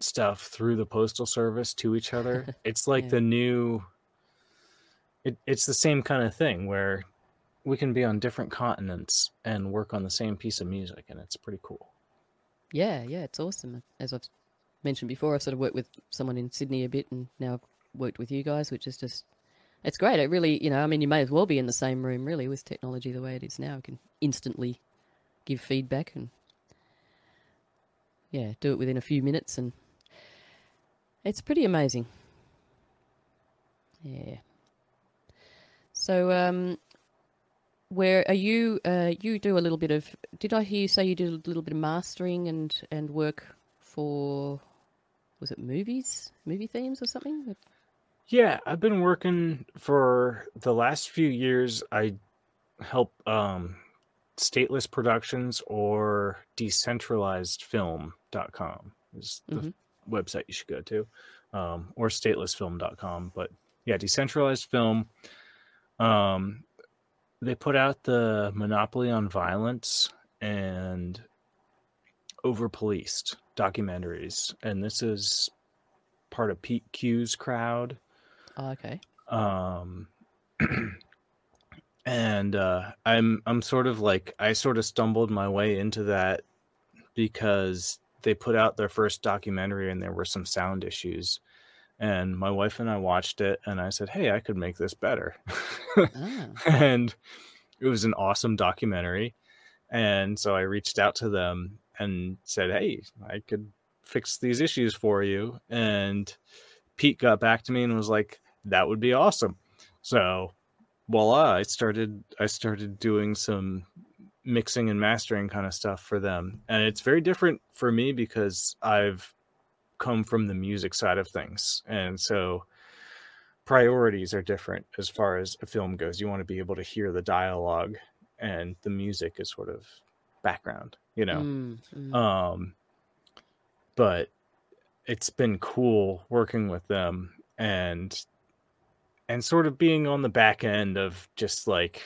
Speaker 3: stuff through the postal service to each other. It's like
Speaker 2: Yeah.
Speaker 3: the new it, it's the same kind of thing where we can be on different continents and work on the same piece of music and it's pretty cool.
Speaker 2: Yeah, yeah, it's awesome. As I've mentioned before, I've sort of worked with someone in Sydney a bit, and now I've worked with you guys, which is just it's great. It really, you know, I mean, you may as well be in the same room, really, with technology the way it is now. You can instantly give feedback and yeah, do it within a few minutes, and it's pretty amazing. Yeah. So, um, where are you? Uh, you do a little bit of. Did I hear you say you did a little bit of mastering and and work for? Was it movies, movie themes, or something?
Speaker 3: Yeah, I've been working for the last few years. I help um, Stateless Productions or decentralizedfilm.com is the
Speaker 2: Mhm.
Speaker 3: website you should go to, um, or statelessfilm.com. But yeah, decentralized film. Um, they put out the Monopoly on Violence and Over Policed documentaries, and this is part of Pete Q's crowd
Speaker 2: Oh, okay.
Speaker 3: um and uh i'm i'm sort of like i sort of stumbled my way into that because they put out their first documentary and there were some sound issues and my wife and i watched it and i said hey i could make this better.
Speaker 2: Ah,
Speaker 3: and it was an awesome documentary and so i reached out to them and said hey i could fix these issues for you and pete got back to me and was like that would be awesome. So voila i started i started doing some mixing and mastering kind of stuff for them and it's very different for me because i've come from the music side of things and so priorities are different as far as a film goes. You want to be able to hear the dialogue and the music is sort of background, you know.
Speaker 2: mm, mm.
Speaker 3: Um but it's been cool working with them and and sort of being on the back end of just like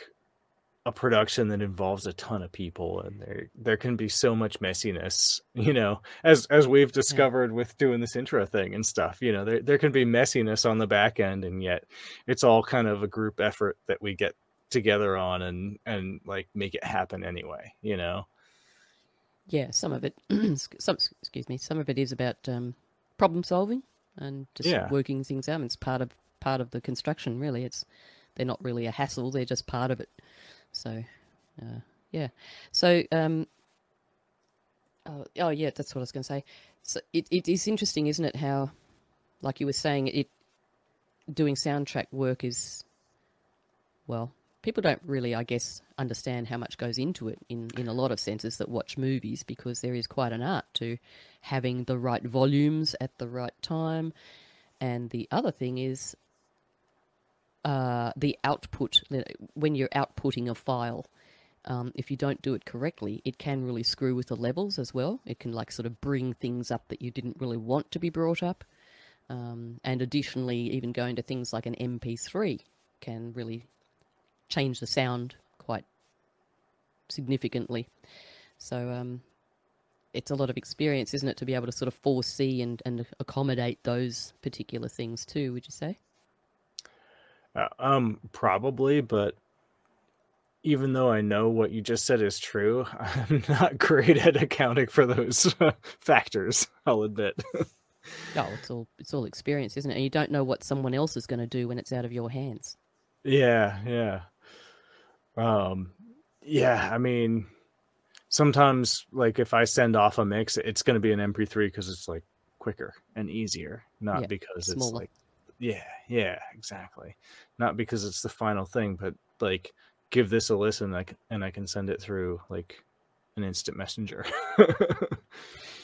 Speaker 3: a production that involves a ton of people and there there can be so much messiness you know as as we've discovered with doing this intro thing and stuff you know there there can be messiness on the back end and yet it's all kind of a group effort that we get together on and and like make it happen anyway you know
Speaker 2: yeah, some of it, some excuse me, some of it is about um, problem solving and just
Speaker 3: Yeah.
Speaker 2: working things out. and It's part of part of the construction, really. It's they're not really a hassle; they're just part of it. So, uh, yeah. So, um, oh, oh, yeah, that's what I was going to say. So it, it is interesting, isn't it? How, like you were saying, it doing soundtrack work is, well, people don't really, I guess, understand how much goes into it in, in a lot of senses that watch movies because there is quite an art to having the right volumes at the right time. And the other thing is uh, the output. When you're outputting a file, um, if you don't do it correctly, it can really screw with the levels as well. It can like sort of bring things up that you didn't really want to be brought up. Um, and additionally, even going to things like an MP3 can really change the sound quite significantly. So um, it's a lot of experience, isn't it, to be able to sort of foresee and, and accommodate those particular things too, would you say?
Speaker 3: Uh, um, probably, but even though I know what you just said is true, I'm not great at accounting for those factors. I'll admit.
Speaker 2: Oh, it's all it's all experience, isn't it? And you don't know what someone else is going to do when it's out of your hands.
Speaker 3: yeah, yeah. Um, yeah. I mean, sometimes like if I send off a mix, it's going to be an MP3 because it's like quicker and easier, not
Speaker 2: Yeah,
Speaker 3: because it's like, yeah, yeah, exactly. Not because it's the final thing, but like give this a listen, like, and I can send it through like an instant messenger.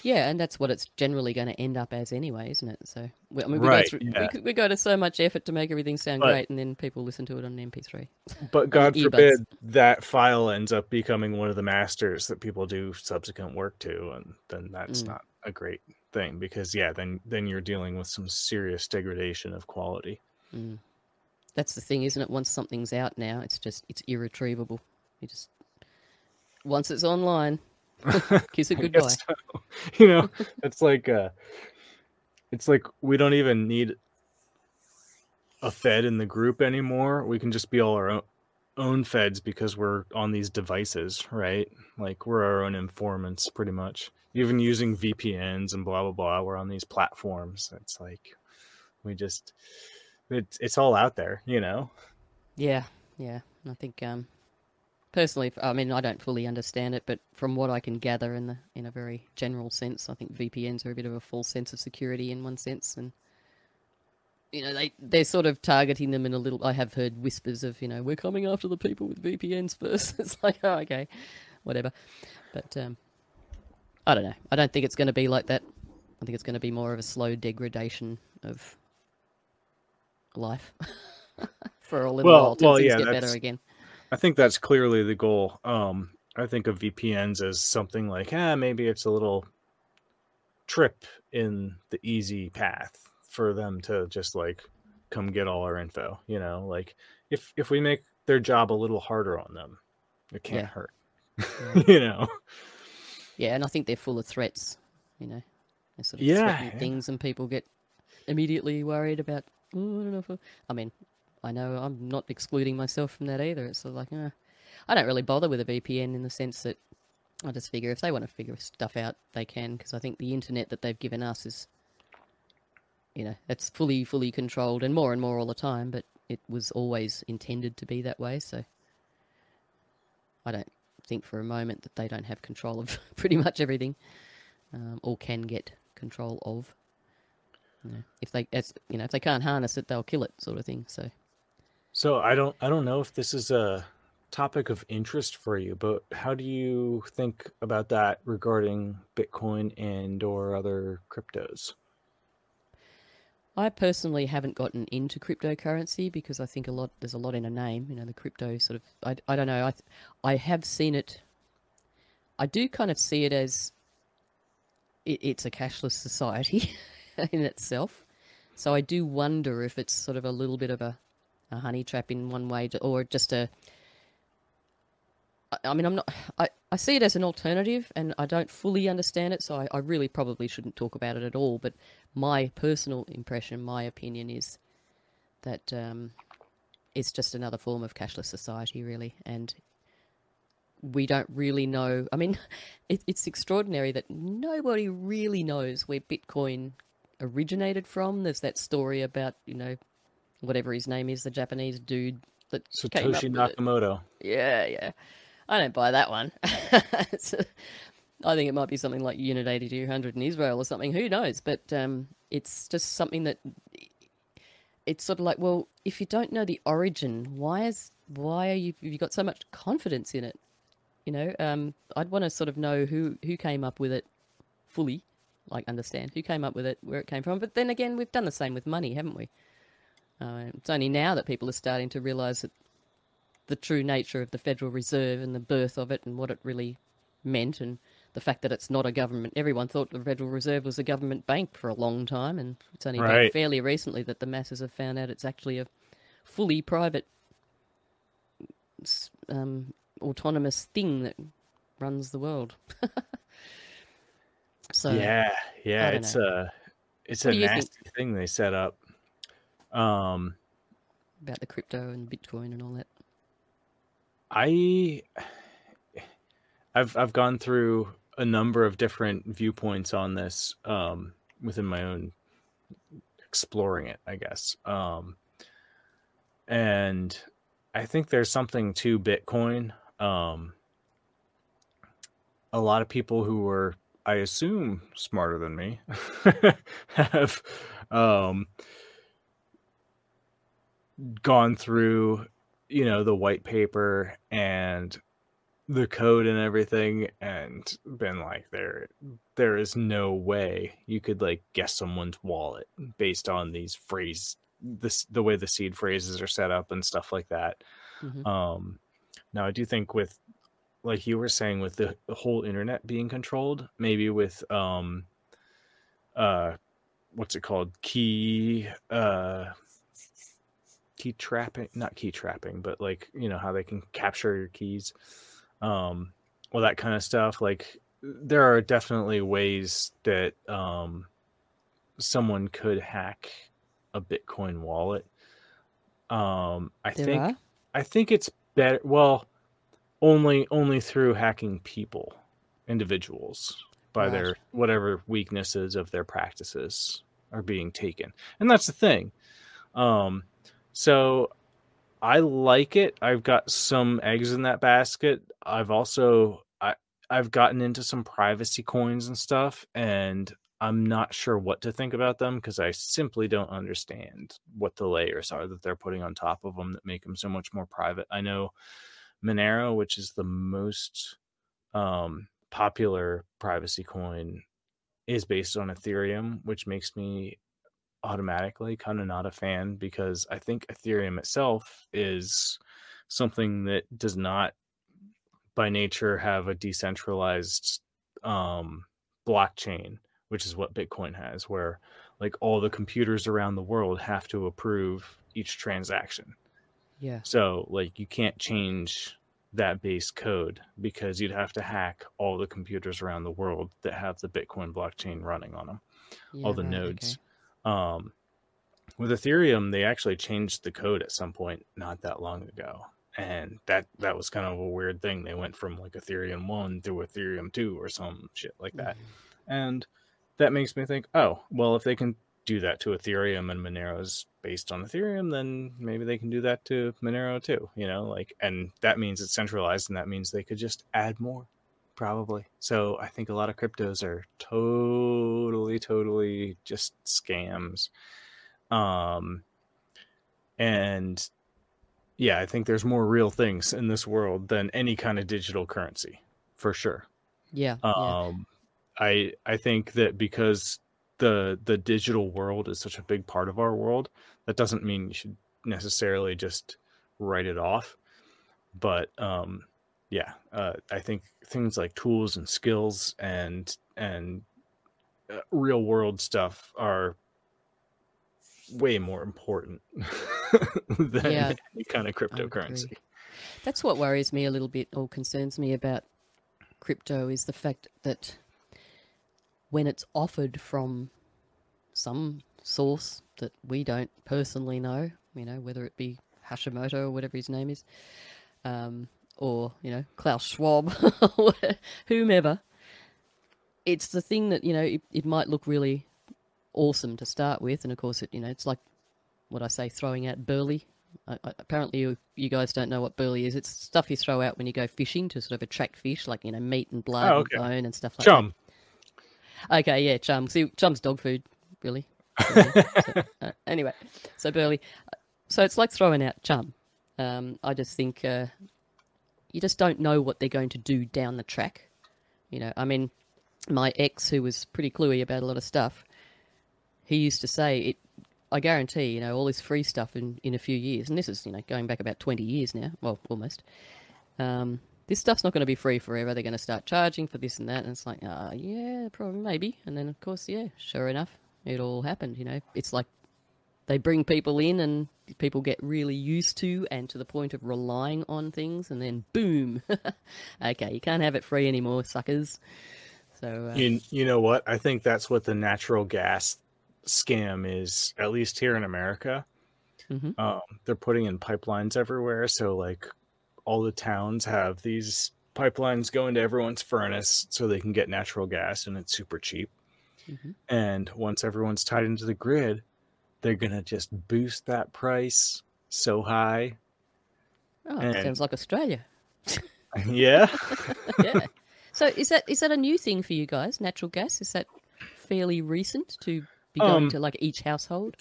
Speaker 2: Yeah, and that's what it's generally going to end up as anyway, isn't it? So, we- I mean, we,
Speaker 3: Right,
Speaker 2: go, through,
Speaker 3: yeah.
Speaker 2: we, we go to so much effort to make everything sound
Speaker 3: But-
Speaker 2: great, and then people listen to it on an MP3.
Speaker 3: but God forbid that file ends up becoming one of the masters that people do subsequent work to, and then that's
Speaker 2: Mm.
Speaker 3: not a great thing because yeah, then then you're dealing with some serious degradation of quality.
Speaker 2: Mm. That's the thing, isn't it? Once something's out now, it's just it's irretrievable. You just once it's online, kiss it goodbye.
Speaker 3: so. you know, it's like uh it's like we don't even need a fed in the group anymore. We can just be all our own, own feds because we're on these devices, right? Like we're our own informants pretty much. Even using VPNs and blah blah blah, we're on these platforms. It's like we just it's it's all out there, you know.
Speaker 2: Yeah, yeah. I think um, personally, I mean, I don't fully understand it, but from what I can gather in the in a very general sense, I think VPNs are a bit of a false sense of security in one sense, and you know they they're sort of targeting them in a little. I have heard whispers of you know we're coming after the people with VPNs first. it's like oh okay, whatever, but um, I don't know. I don't think it's going to be like that. I think it's going to be more of a slow degradation of life for a little
Speaker 3: Well-
Speaker 2: while till
Speaker 3: well,
Speaker 2: things
Speaker 3: yeah,
Speaker 2: get better again.
Speaker 3: I think that's clearly the goal. Um, I think of VPNs as something like, ah, maybe it's a little trip in the easy path for them to just like come get all our info. You know, like if if we make their job a little harder on them, it can't
Speaker 2: Yeah.
Speaker 3: hurt. You know,
Speaker 2: Yeah, and I think they're full of threats. You know, they're sort of
Speaker 3: Yeah,
Speaker 2: threatening
Speaker 3: yeah.
Speaker 2: things, and people get immediately worried about. Oh, I don't know. If I... I mean, I know I'm not excluding myself from that either. It's sort of like, uh, I don't really bother with a VPN in the sense that I just figure if they want to figure stuff out, they can. Because I think the internet that they've given us is, you know, it's fully, fully controlled, and more and more all the time. But it was always intended to be that way. So I don't think for a moment that they don't have control of pretty much everything, um, or can get control of. You know, if they, as you know, if they can't harness it, they'll kill it, sort of thing. So
Speaker 3: so I don't I don't know if this is a topic of interest for you, but how do you think about that regarding Bitcoin and or other cryptos?
Speaker 2: I personally haven't gotten into cryptocurrency because I think a lot there's a lot in a name. You know, the crypto sort of. I, I don't know. I I have seen it. I do kind of see it as. It, it's a cashless society, in itself, so I do wonder if it's sort of a little bit of a, a honey trap in one way, to, or just a. I- mean, I'm not. I, I see it as an alternative, and I don't fully understand it, so I, I really probably shouldn't talk about it at all. But my personal impression, my opinion is that um, it's just another form of cashless society, really, and we don't really know. I mean, it, it's extraordinary that nobody really knows where Bitcoin originated from. There's that story about you know whatever his name is, the Japanese dude that came up
Speaker 3: Satoshi. Nakamoto.
Speaker 2: Yeah, yeah. I don't buy that one. I think it might be something like Unit 8200 in Israel or something. Who knows? But um, it's just something that it's sort of like, well, if you don't know the origin, why is why are you you got so much confidence in it? You know, um, I'd want to sort of know who who came up with it fully, like understand who came up with it, where it came from. But then again, we've done the same with money, haven't we? Uh, it's only now that people are starting to realise that the true nature of the Federal Reserve and the birth of it and what it really meant and the fact that it's not a government. Everyone thought the Federal Reserve was a government bank for a long time, and it's only been
Speaker 3: Right.
Speaker 2: fairly recently that the masses have found out it's actually a fully private, um, autonomous thing that runs the world. so
Speaker 3: yeah, yeah, it's a it's
Speaker 2: What
Speaker 3: a
Speaker 2: you think?
Speaker 3: nasty thing they set up. Um,
Speaker 2: about the crypto and Bitcoin and all that.
Speaker 3: I I've I've gone through a number of different viewpoints on this um, within my own exploring it, I guess. Um, and I think there's something to Bitcoin. Um, a lot of people who were, I assume, smarter than me have um, gone through, you know, the white paper and the code and everything and been like there there is no way you could like guess someone's wallet based on these phrase this the way the seed phrases are set up and stuff like that
Speaker 2: Mhm.
Speaker 3: um now i do think with like you were saying with the, the whole internet being controlled maybe with um uh what's it called key uh key trapping not key trapping but like you know how they can capture your keys um all that kind of stuff like there are definitely ways that um someone could hack a bitcoin wallet um i
Speaker 2: There
Speaker 3: think
Speaker 2: are.
Speaker 3: i think it's better well only only through hacking people individuals by
Speaker 2: Right.
Speaker 3: their whatever weaknesses of their practices are being taken and that's the thing um so i like it. I've got some eggs in that basket. I've also i i've gotten into some privacy coins and stuff and i'm not sure what to think about them because i simply don't understand what the layers are that they're putting on top of them that make them so much more private. I know monero which is the most um popular privacy coin is based on ethereum which makes me automatically kind of not a fan because I think Ethereum itself is something that does not by nature have a decentralized um blockchain, which is what Bitcoin has where like all the computers around the world have to approve each transaction.
Speaker 2: Yeah.
Speaker 3: So like you can't change that base code because you'd have to hack all the computers around the world that have the Bitcoin blockchain running on them
Speaker 2: yeah
Speaker 3: all the nodes.
Speaker 2: okay.
Speaker 3: Um, with Ethereum, they actually changed the code at some point not that long ago, and that that was kind of a weird thing. They went from like Ethereum one to Ethereum two or some shit like that,
Speaker 2: Mhm.
Speaker 3: and that makes me think, oh, well, if they can do that to Ethereum and Monero's based on Ethereum, then maybe they can do that to Monero too. You know, like, and that means it's centralized, and that means they could just add more probably. So I think a lot of cryptos are totally, totally just scams. Um, and yeah, I think there's more real things in this world than any kind of digital currency, for sure.
Speaker 2: Yeah. yeah.
Speaker 3: Um, I I think that because the the digital world is such a big part of our world, that doesn't mean you should necessarily just write it off. But um, yeah, uh, I think things like tools and skills and and uh, real world stuff are way more important than
Speaker 2: Yeah,
Speaker 3: any kind of cryptocurrency.
Speaker 2: That's what worries me a little bit or concerns me about crypto is the fact that when it's offered from some source that we don't personally know, you know, whether it be Hashimoto or whatever his name is, um, or, you know, Klaus Schwab, whomever, it's the thing that, you know, it, it might look really awesome to start with. And of course, it, you know, it's like what I say, throwing out burley I, I, apparently, you, you guys don't know what burley is. It's stuff you throw out when you go fishing to sort of attract fish, like you know meat and blood
Speaker 3: Oh,
Speaker 2: and bone and stuff like
Speaker 3: Chum.
Speaker 2: that. Okay, yeah, chum. See, chum's dog food, really. So, uh, anyway, so burley. So it's like throwing out chum. Um, I just think uh, you just don't know what they're going to do down the track. You know, I mean, my ex, who was pretty cluey about a lot of stuff, he used to say it. I guarantee, you know, all this free stuff in, in a few years, and this is, you know, going back about 20 years now, well, almost. Um, this stuff's not going to be free forever. They're going to start charging for this and that. And it's like, uh, yeah, probably, maybe. And then, of course, yeah, sure enough, it all happened. You know, it's like they bring people in and people get really used to and to the point of relying on things. And then, boom. okay, you can't have it free anymore, suckers. So, uh,
Speaker 3: You, you know what? I think that's what the natural gas scam is, at least here in America.
Speaker 2: Mhm.
Speaker 3: Um, they're putting in pipelines everywhere. So, like, all the towns have these pipelines go into everyone's furnace so they can get natural gas and it's super cheap.
Speaker 2: Mhm.
Speaker 3: And once everyone's tied into the grid, they're going to just boost that price so high.
Speaker 2: oh,
Speaker 3: and-
Speaker 2: sounds like Australia.
Speaker 3: yeah.
Speaker 2: yeah. So is that is that a new thing for you guys? Natural gas is that fairly recent to be going
Speaker 3: Um,
Speaker 2: to like each household?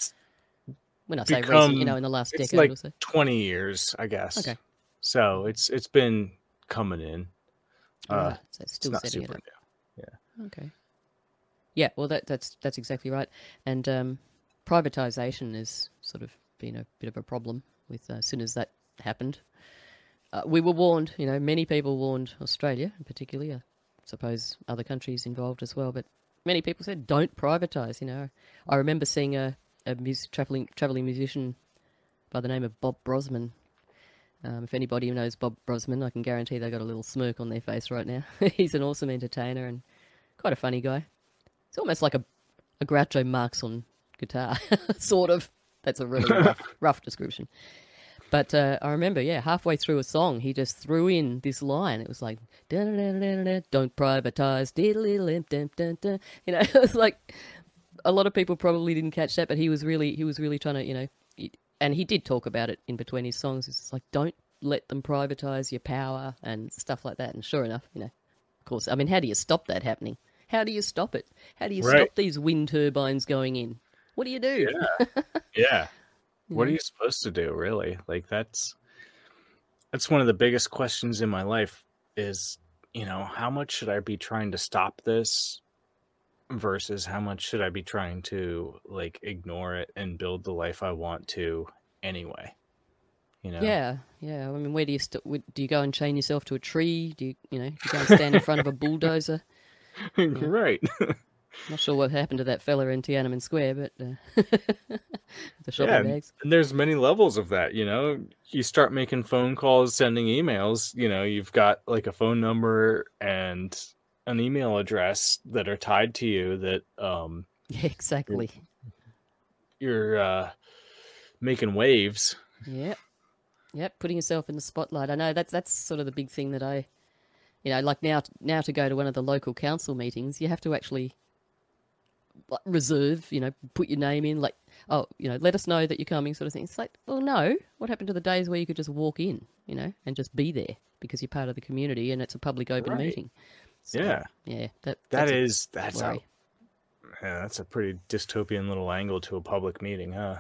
Speaker 2: When I say recent,
Speaker 3: become-
Speaker 2: you know, in the last
Speaker 3: it's
Speaker 2: decade
Speaker 3: like
Speaker 2: or so.
Speaker 3: 20 years, I guess.
Speaker 2: Okay.
Speaker 3: So it's it's been coming in. Uh,
Speaker 2: Right, so it's
Speaker 3: it's
Speaker 2: still setting it up.
Speaker 3: new.
Speaker 2: Okay. Yeah, well, that that's that's exactly right. And um, privatization has sort of been a bit of a problem with uh, as soon as that happened. Uh, we were warned, you know, many people warned Australia, particularly. I suppose other countries involved as well, but many people said, "Don't privatize." You know, I remember seeing a a traveling traveling musician by the name of Bob Brozman. Um, if anybody knows Bob Brozman, I can guarantee they've got a little smirk on their face right now. He's an awesome entertainer and quite a funny guy. It's almost like a, a Groucho Marx on guitar, sort of. That's a really rough, rough description. But uh, I remember, yeah, halfway through a song, he just threw in this line. It was like, "Don't privatize," you know. It was like a lot of people probably didn't catch that, but he was really, he was really trying to, you know, and he did talk about it in between his songs. It's like, don't let them privatize your power and stuff like that. And sure enough, you know, of course, I mean, how do you stop that happening? How do you stop it? How do you
Speaker 3: Right.
Speaker 2: stop these wind turbines going in? What do you do?
Speaker 3: Yeah. yeah. What are you supposed to do, really? Like that's that's one of the biggest questions in my life is, you know, how much should I be trying to stop this versus how much should I be trying to like ignore it and build the life I want to anyway? You know?
Speaker 2: Yeah, yeah. I mean, where do you st- do you go and chain yourself to a tree? Do you, you know, do you go and stand in front of a bulldozer?
Speaker 3: right.
Speaker 2: Not sure what happened to that fella in Tiananmen Square, but uh, the shopping
Speaker 3: Yeah,
Speaker 2: bags.
Speaker 3: And there's many levels of that, you know. You start making phone calls, sending emails, you know, you've got like a phone number and an email address that are tied to you that um
Speaker 2: Yeah, exactly.
Speaker 3: you're uh making waves.
Speaker 2: Yep. Yep, putting yourself in the spotlight. I know that's that's sort of the big thing that I you know, like now now to go to one of the local council meetings, you have to actually like, reserve, you know, put your name in like oh, you know, let us know that you're coming sort of thing. It's like, well no, what happened to the days where you could just walk in, you know, and just be there because you're part of the community and it's a public open
Speaker 3: Right.
Speaker 2: meeting. So,
Speaker 3: Yeah.
Speaker 2: Yeah, that
Speaker 3: That
Speaker 2: that's a
Speaker 3: is that's a, yeah, that's a pretty dystopian little angle to a public meeting, huh?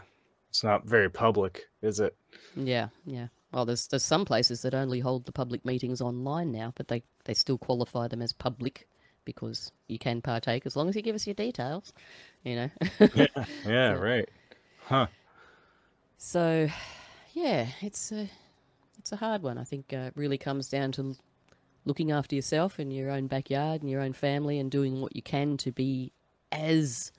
Speaker 3: It's not very public, is it?
Speaker 2: Yeah, yeah. Well, there's there's some places that only hold the public meetings online now, but they they still qualify them as public because you can partake as long as you give us your details, you know.
Speaker 3: Yeah, yeah, right. Huh.
Speaker 2: so, yeah, it's a it's a hard one. I think uh, it really comes down to looking after yourself and your own backyard and your own family and doing what you can to be as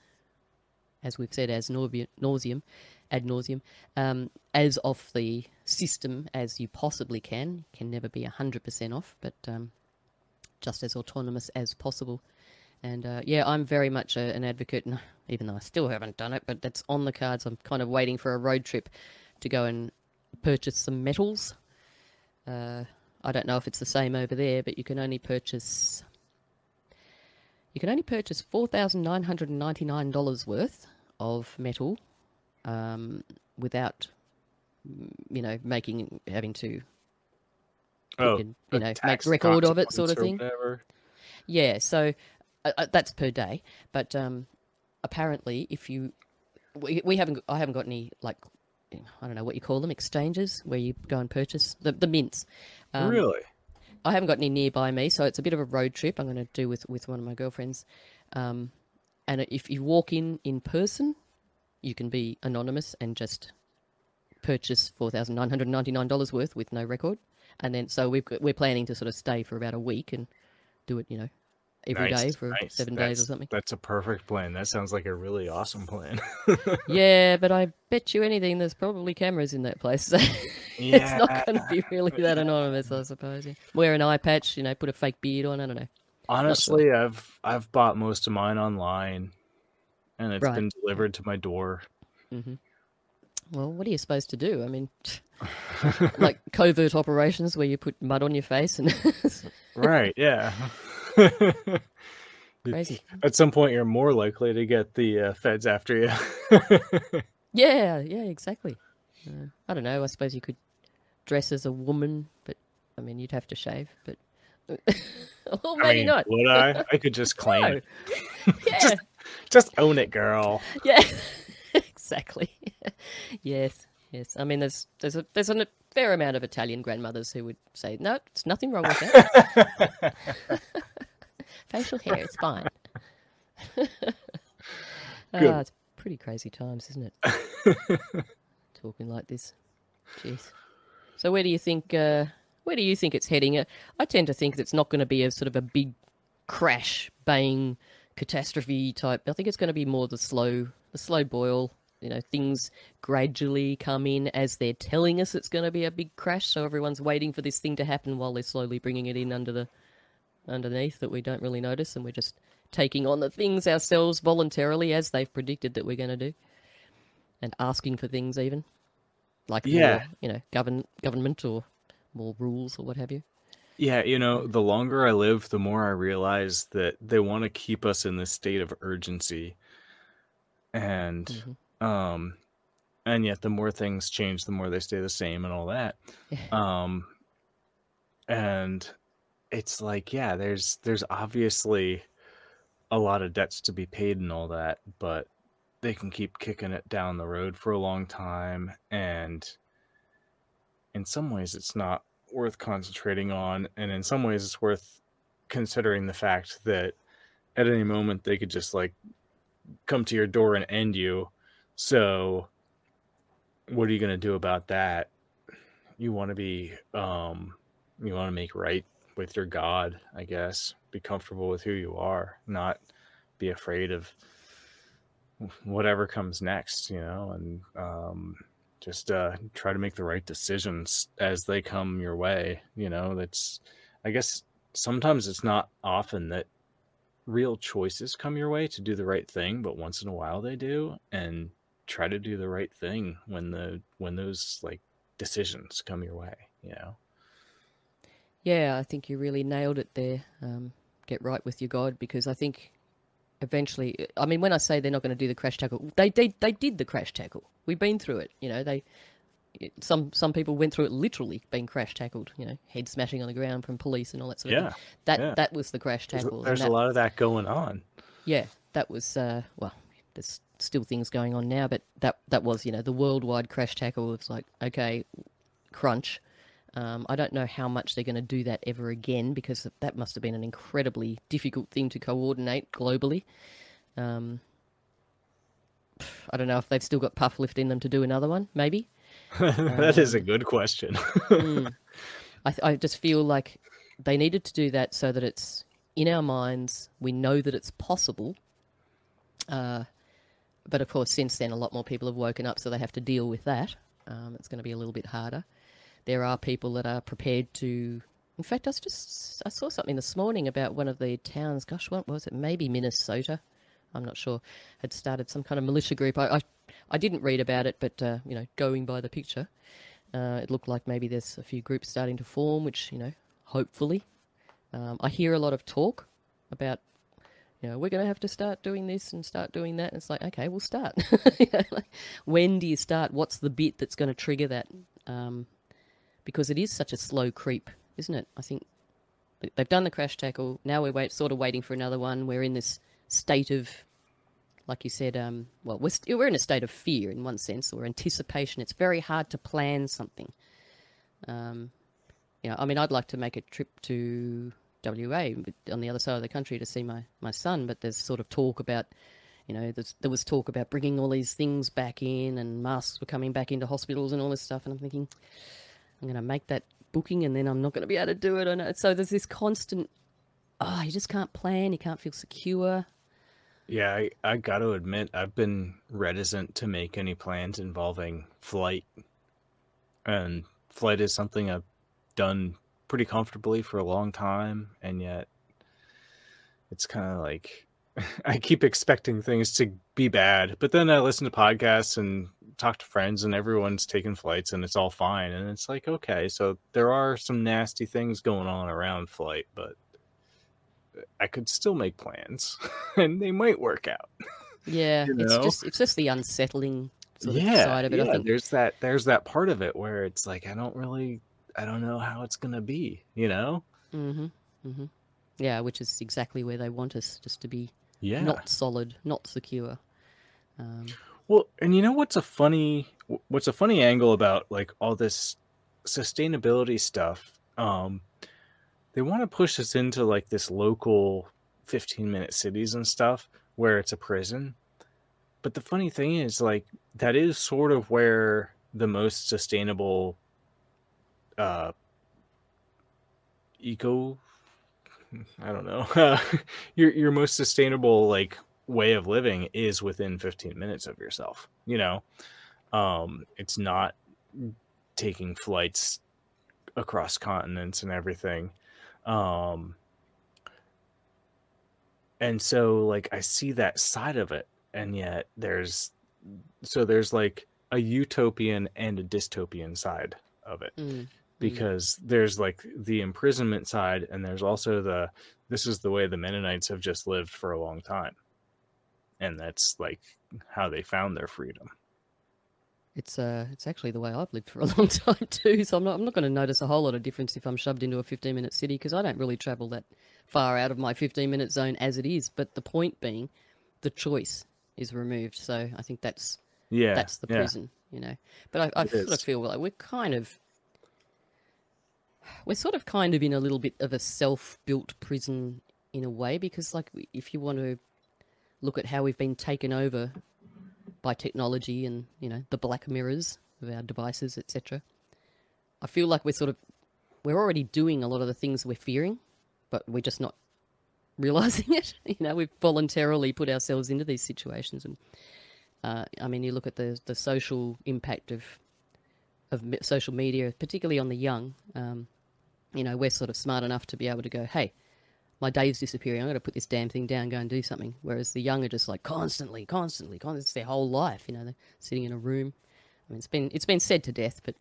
Speaker 2: as we've said as nauseum, ad nauseum um, as off the system as you possibly can can never be 100% off but um, just as autonomous as possible. And uh, yeah i'm very much a, an advocate and even though i still haven't done it but that's on the cards. I'm kind of waiting for a road trip to go and purchase some metals. Uh, i don't know if it's the same over there but you can only purchase you can only purchase $4,999 worth of metal um, without, you know, making having to,
Speaker 3: Oh,
Speaker 2: can, you know, make record of it, sort of thing. Yeah. So uh, uh, that's per day, but um, apparently, if you, we, we haven't, I haven't got any like, I don't know what you call them, exchanges where you go and purchase the the mints. Um,
Speaker 3: really?
Speaker 2: I haven't got any nearby me, so it's a bit of a road trip. I'm going to do with with one of my girlfriends. Um, and if you walk in in person, you can be anonymous and just purchase four thousand nine hundred ninety nine dollars worth with no record. And then, so we've got, we're planning to sort of stay for about a week and do it, you know, every day
Speaker 3: Nice,
Speaker 2: for
Speaker 3: nice.
Speaker 2: seven days or something.
Speaker 3: That's a perfect plan. That sounds like a really awesome plan.
Speaker 2: yeah, but I bet you anything, there's probably cameras in that place. So it's not going to be really that anonymous, I suppose. yeah. Wear an eye patch, you know, put a fake beard on. I don't know.
Speaker 3: Honestly, I've I've bought most of mine online, and it's
Speaker 2: Right.
Speaker 3: been delivered to my door. Mm-hmm.
Speaker 2: Well, what are you supposed to do? I mean, like covert operations where you put mud on your face and
Speaker 3: right? Yeah.
Speaker 2: crazy.
Speaker 3: At some point, you're more likely to get the uh, feds after you.
Speaker 2: Yeah, yeah, exactly. Uh, I don't know. I suppose you could dress as a woman, but I mean, you'd have to shave. But well,
Speaker 3: I
Speaker 2: maybe
Speaker 3: mean,
Speaker 2: not.
Speaker 3: Would I? I could just claim
Speaker 2: No.
Speaker 3: it.
Speaker 2: Yeah,
Speaker 3: Just own it, girl.
Speaker 2: yeah, exactly. yes, yes. I mean, there's there's a there's an fair amount of Italian grandmothers who would say, no, it's nothing wrong with that. Facial hair, it's fine. ah, it's pretty crazy times, isn't it? Talking like this. Jeez. So where do you think uh, where do you think it's heading? Uh, I tend to think that it's not going to be a sort of a big crash, bang, catastrophe type. I think it's going to be more the slow, the slow boil. You know, things gradually come in as they're telling us it's going to be a big crash. So everyone's waiting for this thing to happen while they're slowly bringing it in under the underneath that we don't really notice, and we're just taking on the things ourselves voluntarily as they've predicted that we're going to do, and asking for things even like
Speaker 3: Yeah.
Speaker 2: more, you know, govern government or more rules or what have you.
Speaker 3: Yeah, you know, the longer I live, the more I realize that they want to keep us in this state of urgency. And
Speaker 2: Mhm.
Speaker 3: um and yet the more things change, the more they stay the same and all that. Um and it's like, yeah, there's there's obviously a lot of debts to be paid and all that, but they can keep kicking it down the road for a long time and in some ways it's not worth concentrating on and in some ways it's worth considering the fact that at any moment they could just like come to your door and end you. So what are you going to do about that? You want to be um you want to make right with your god i guess. Be comfortable with who you are not be afraid of whatever comes next you know and um just uh try to make the right decisions as they come your way you know? That's i guess sometimes it's not often that real choices come your way to do the right thing but once in a while they do and try to do the right thing when the when those like decisions come your way you know
Speaker 2: Yeah, I think you really nailed it there. Um, get right with your God because I think eventually, I mean, when I say they're not going to do the crash tackle, they they they did the crash tackle. We've been through it. You know, they it- some some people went through it literally being crash tackled. You know, head smashing on the ground from police and all that sort of
Speaker 3: Yeah,
Speaker 2: thing. That
Speaker 3: yeah.
Speaker 2: that was the crash tackle. and
Speaker 3: there's
Speaker 2: that-
Speaker 3: a lot of that going on
Speaker 2: yeah, that was uh, well. There's still things going on now, but that that was you know the worldwide crash tackle. It's like okay, crunch. Um, I don't know how much they're going to do that ever again because that must have been an incredibly difficult thing to coordinate globally. Um, I don't know if they've still got puff lift in them to do another one. Maybe.
Speaker 3: that is a good question
Speaker 2: Mm. I, I just feel like they needed to do that so that it's in our minds. We know that it's possible. Uh, but of course, since then, a lot more people have woken up, so they have to deal with that. Um, it's going to be a little bit harder. There are people that are prepared to. In fact, I was just I saw something this morning about one of the towns. Gosh, what was it? Maybe Minnesota. I'm not sure. Had started some kind of militia group. I I, I didn't read about it, but uh, you know, going by the picture, uh, it looked like maybe there's a few groups starting to form, which, you know, hopefully. Um, I hear a lot of talk about, you know, we're going to have to start doing this and start doing that. And it's like, okay, we'll start. Like, when do you start? What's the bit that's going to trigger that? Um, because it is such a slow creep, isn't it? I think they- they've done the crash tackle. Now we're wait, sort of waiting for another one. We're in this state of like you said, um, well, we're, st- we're in a state of fear in one sense, or anticipation. It's very hard to plan something. Um, you know, I mean, I'd like to make a trip to WA on the other side of the country to see my, my son, but there's sort of talk about, you know, there was talk about bringing all these things back in, and masks were coming back into hospitals and all this stuff, and I'm thinking, I'm going to make that booking, and then I'm not going to be able to do it. I know. So there's this constant, oh, you just can't plan, you can't feel secure.
Speaker 3: Yeah, I, I got to admit, I've been reticent to make any plans involving flight. And flight is something I've done pretty comfortably for a long time. And yet, it's kind of like I keep expecting things to be bad. But then I listen to podcasts and talk to friends, and everyone's taking flights and it's all fine. And it's like, okay, so there are some nasty things going on around flight, but I could still make plans and they might work out.
Speaker 2: Yeah,
Speaker 3: You
Speaker 2: it's just it's just the unsettling sort of
Speaker 3: yeah,
Speaker 2: side of it.
Speaker 3: yeah.
Speaker 2: I think.
Speaker 3: There's that there's that part of it where it's like I don't really I don't know how it's gonna be, you know?
Speaker 2: hmm hmm Yeah, which is exactly where they want us, just to be
Speaker 3: Yeah.
Speaker 2: not solid, not secure. Um,
Speaker 3: Well, and you know what's a funny what's a funny angle about like all this sustainability stuff, um, they want to push us into like this local 15 minute cities and stuff where it's a prison. But the funny thing is, like, that is sort of where the most sustainable uh, eco I don't know. your your most sustainable like way of living is within 15 minutes of yourself, you know. Um it's not taking flights across continents and everything. Um and so like I see that side of it and yet there's so there's like a utopian and a dystopian side of it.
Speaker 2: Mm.
Speaker 3: because there's like the imprisonment side and there's also the this is the way the Mennonites have just lived for a long time. And that's like how they found their freedom.
Speaker 2: It's uh, it's actually the way I've lived for a long time too. So I'm not, I'm not going to notice a whole lot of difference if I'm shoved into a 15 minute city because I don't really travel that far out of my 15 minute zone as it is. But the point being, the choice is removed. So I think that's
Speaker 3: Yeah.
Speaker 2: that's the
Speaker 3: yeah.
Speaker 2: prison, you know. But I, I sort of feel like we're kind of we're sort of kind of in a little bit of a self-built prison in a way because like if you want to look at how we've been taken over by technology and you know the black mirrors of our devices etc i feel like we're sort of we're already doing a lot of the things we're fearing but we're just not realizing it. You know we've voluntarily put ourselves into these situations and uh, i mean you look at the the social impact of of social media particularly on the young um, you know we're sort of smart enough to be able to go hey my day's disappearing. I'm going to put this damn thing down, go and do something. Whereas the young are just like constantly, constantly, constantly. It's their whole life. You know, they're sitting in a room. I mean, it's been it's been said to death, but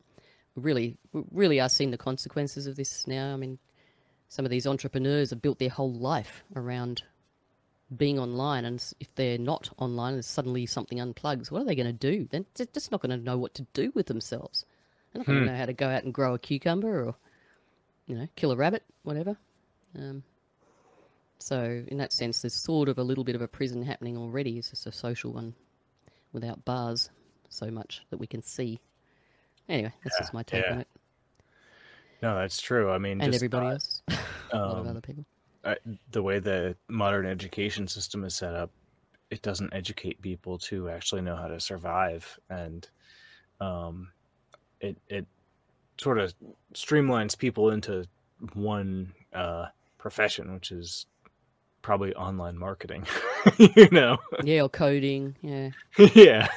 Speaker 2: we really, we really are seeing the consequences of this now. I mean, some of these entrepreneurs have built their whole life around being online, and if they're not online and suddenly something unplugs, what are they going to do? Then they're just not going to know what to do with themselves. They're not going to know how to go out and grow a cucumber or, you know, kill a rabbit, whatever. Um, so in that sense, there's sort of a little bit of a prison happening already. It's just a social one without bars so much that we can see. Anyway, that's just my take
Speaker 3: yeah.
Speaker 2: on it.
Speaker 3: No, that's true. I mean,
Speaker 2: And
Speaker 3: just,
Speaker 2: everybody
Speaker 3: uh,
Speaker 2: else. a lot of
Speaker 3: um,
Speaker 2: other people.
Speaker 3: I, the way the modern education system is set up, it doesn't educate people to actually know how to survive, and um, it it sort of streamlines people into one uh, profession, which is probably online marketing. you know,
Speaker 2: Yeah, or coding. Yeah,
Speaker 3: yeah.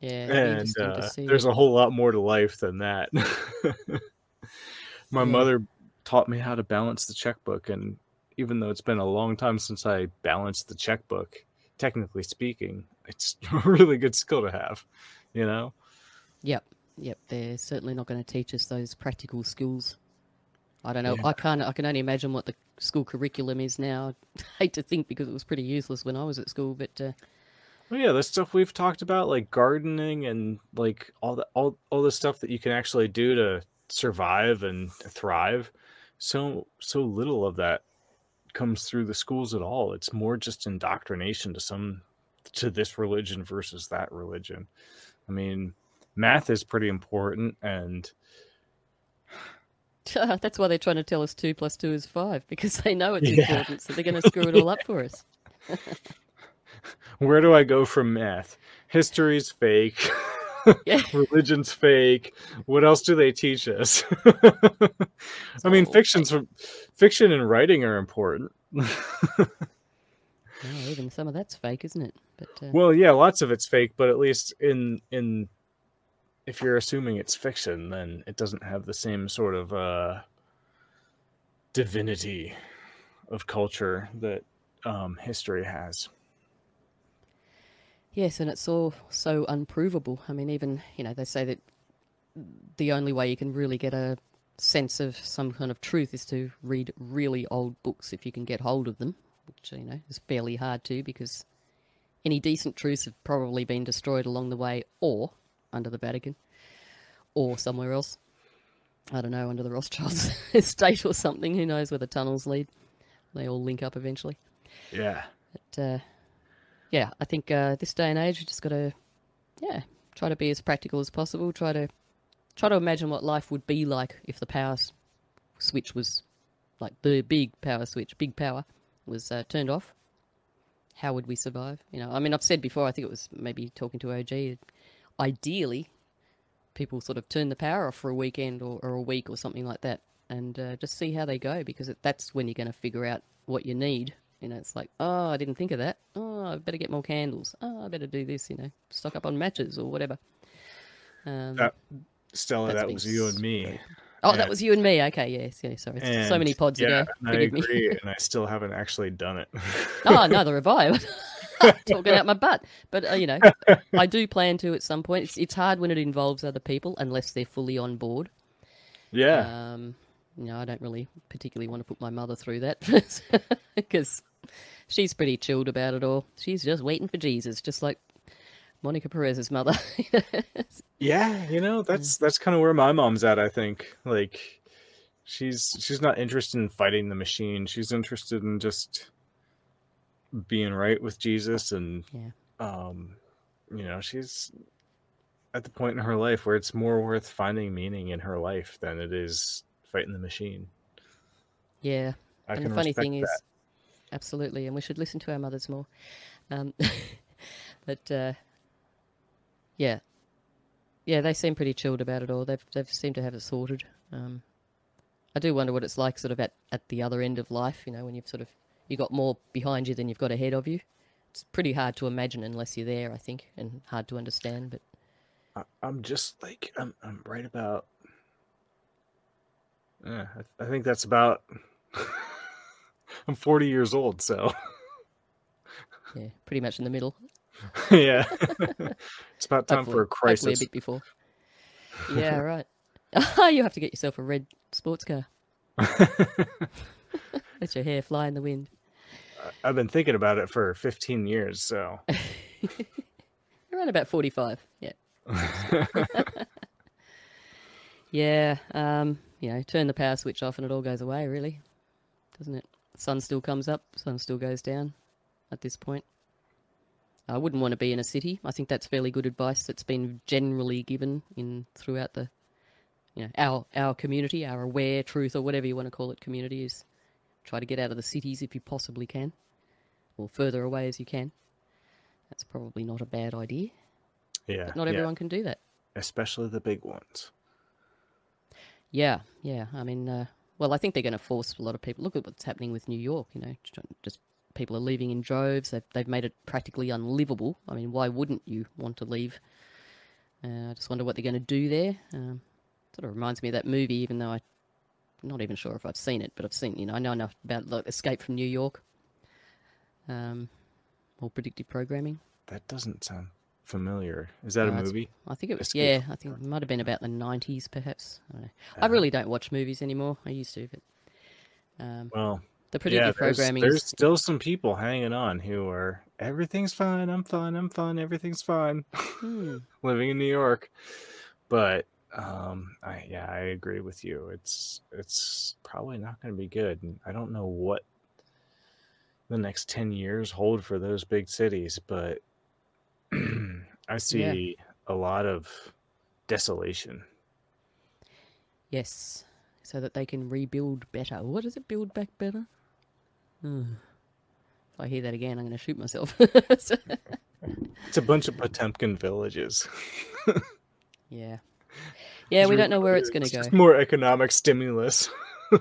Speaker 2: yeah.
Speaker 3: and uh, there's a whole lot more to life than that. My
Speaker 2: Yeah.
Speaker 3: mother taught me how to balance the checkbook, and even though it's been a long time since I balanced the checkbook, technically speaking, it's a really good skill to have. You know?
Speaker 2: Yep, yep. They're certainly not going to teach us those practical skills. I don't know.
Speaker 3: Yeah.
Speaker 2: I can't. I can only imagine what the school curriculum is now. I hate to think because it was pretty useless when I was at school. But uh,
Speaker 3: Well, yeah, the stuff we've talked about, like gardening and like all the all all the stuff that you can actually do to survive and thrive. So so little of that comes through the schools at all. It's more just indoctrination to some to this religion versus that religion. I mean, math is pretty important and
Speaker 2: that's why they're trying to tell us two plus two is five because they know it's
Speaker 3: Yeah.
Speaker 2: important. So they're going to screw it all up for us.
Speaker 3: where do I go from math? History's fake.
Speaker 2: Yeah.
Speaker 3: Religion's fake. What else do they teach us? I mean, fiction's fiction and writing are important.
Speaker 2: Oh, even some of that's fake, isn't it? But uh,
Speaker 3: well, yeah, lots of it's fake, but at least in in if you're assuming it's fiction, then it doesn't have the same sort of uh divinity of culture that um history has.
Speaker 2: yes, and it's all so unprovable. I mean, even you know they say that the only way you can really get a sense of some kind of truth is to read really old books if you can get hold of them, which you know is fairly hard to because any decent truths have probably been destroyed along the way or under the Vatican or somewhere else. I don't know, under the Rothschilds estate or something. Who knows where the tunnels lead? They all link up eventually.
Speaker 3: Yeah.
Speaker 2: But uh, yeah, I think uh, this day and age, we just got to, yeah, try to be as practical as possible. Try to try to imagine what life would be like if the power switch was like the big power switch, big power was uh, turned off. How would we survive? You know, I mean, I've said before. I think it was maybe talking to OG. Ideally, people sort of turn the power off for a weekend or, or a week or something like that, and uh, just see how they go because it, that's when you're going to figure out what you need. You know, it's like, oh, I didn't think of that. Oh, I better get more candles. Oh, I better do this. You know, stock up on matches or whatever. Um,
Speaker 3: That- Stella, that was you and me.
Speaker 2: oh, that was you and me. Okay, yes, yeah, sorry. so many pods
Speaker 3: yeah,
Speaker 2: ago.
Speaker 3: and I agree, and I still haven't actually done it.
Speaker 2: oh, neither have I. Talking out my butt. But, uh, you know, I do plan to at some point. It's, it's hard when it involves other people unless they're fully on board.
Speaker 3: yeah,
Speaker 2: Um, you know, I don't really particularly want to put my mother through that because she's pretty chilled about it all. She's just waiting for Jesus, just like Monica Perez's mother.
Speaker 3: yeah. You know, that's that's kind of where my mom's at. I think like she's she's not interested in fighting the machine. She's interested in just being right with Jesus, and
Speaker 2: Yeah.
Speaker 3: um, you know, she's at the point in her life where it's more worth finding meaning in her life than it is fighting the machine.
Speaker 2: yeah.
Speaker 3: I
Speaker 2: and the funny thing is, absolutely, and we should listen to our mothers more. Um, but uh, yeah, yeah, they seem pretty chilled about it all. They've they've seemed to have it sorted. Um, I do wonder what it's like, sort of at, at the other end of life. You know, when you've sort of you got more behind you than you've got ahead of you. It's pretty hard to imagine unless you're there, I think, and hard to understand. But
Speaker 3: I- I'm just like I'm I'm right about. Yeah, I, th- I think that's about. I'm 40 years old, so
Speaker 2: yeah, pretty much in the middle.
Speaker 3: yeah, it's about time
Speaker 2: Hopefully-
Speaker 3: for a
Speaker 2: Hopefully a
Speaker 3: crisis.
Speaker 2: bit before. Yeah, right. you have to get yourself a red sports car. Let your hair fly in the wind.
Speaker 3: I've been thinking about it for 15 years, so
Speaker 2: Around about 45. Yeah. Yeah. Um, you know, turn the power switch off and it all goes away, really. Doesn't it? Sun still comes up, sun still goes down at this point. I wouldn't want to be in a city. I think that's fairly good advice that's been generally given in throughout the you know, our our community, our aware truth or whatever you want to call it community is try to get out of the cities if you possibly can. Or further away as you can. That's probably not a bad idea.
Speaker 3: yeah,
Speaker 2: But not
Speaker 3: yeah,
Speaker 2: everyone can do that.
Speaker 3: especially the big ones.
Speaker 2: Yeah, yeah. I mean, uh, well, I think they're going to force a lot of people. Look at what's happening with New York. You know, just- people are leaving in droves. They've they've made it practically unlivable. I mean, why wouldn't you want to leave? Uh, I just wonder what they're going to do there. Um, sort of reminds me of that movie, even though I, not even sure if I've seen it, but I've seen. You know, I know enough about like, Escape from New York. Um, or predictive programming.
Speaker 3: That doesn't sound familiar. Is that a
Speaker 2: Uh,
Speaker 3: movie?
Speaker 2: I think it was.
Speaker 3: Escape
Speaker 2: Yeah, I think it might have been about the '90s, perhaps. I don't know. I
Speaker 3: Uh,
Speaker 2: really don't watch movies anymore. I used to, but um,
Speaker 3: Well,
Speaker 2: the
Speaker 3: yeah,
Speaker 2: predictive
Speaker 3: there's,
Speaker 2: programming
Speaker 3: there's still some people hanging on who are everything's fine. I'm fine. I'm fine. Everything's fine.
Speaker 2: Hmm,
Speaker 3: living in New York. But um, I yeah, I agree with you. It's it's probably not going to be good. And I don't know what the next ten years hold for those big cities, but I see a lot of desolation.
Speaker 2: yes, so that they can rebuild better. What does it build back better? Hmm. If I hear that again, I'm going to shoot myself. So-
Speaker 3: It's a bunch of Potemkin villages.
Speaker 2: yeah, yeah, we don't know where it's going to go.
Speaker 3: just more economic stimulus.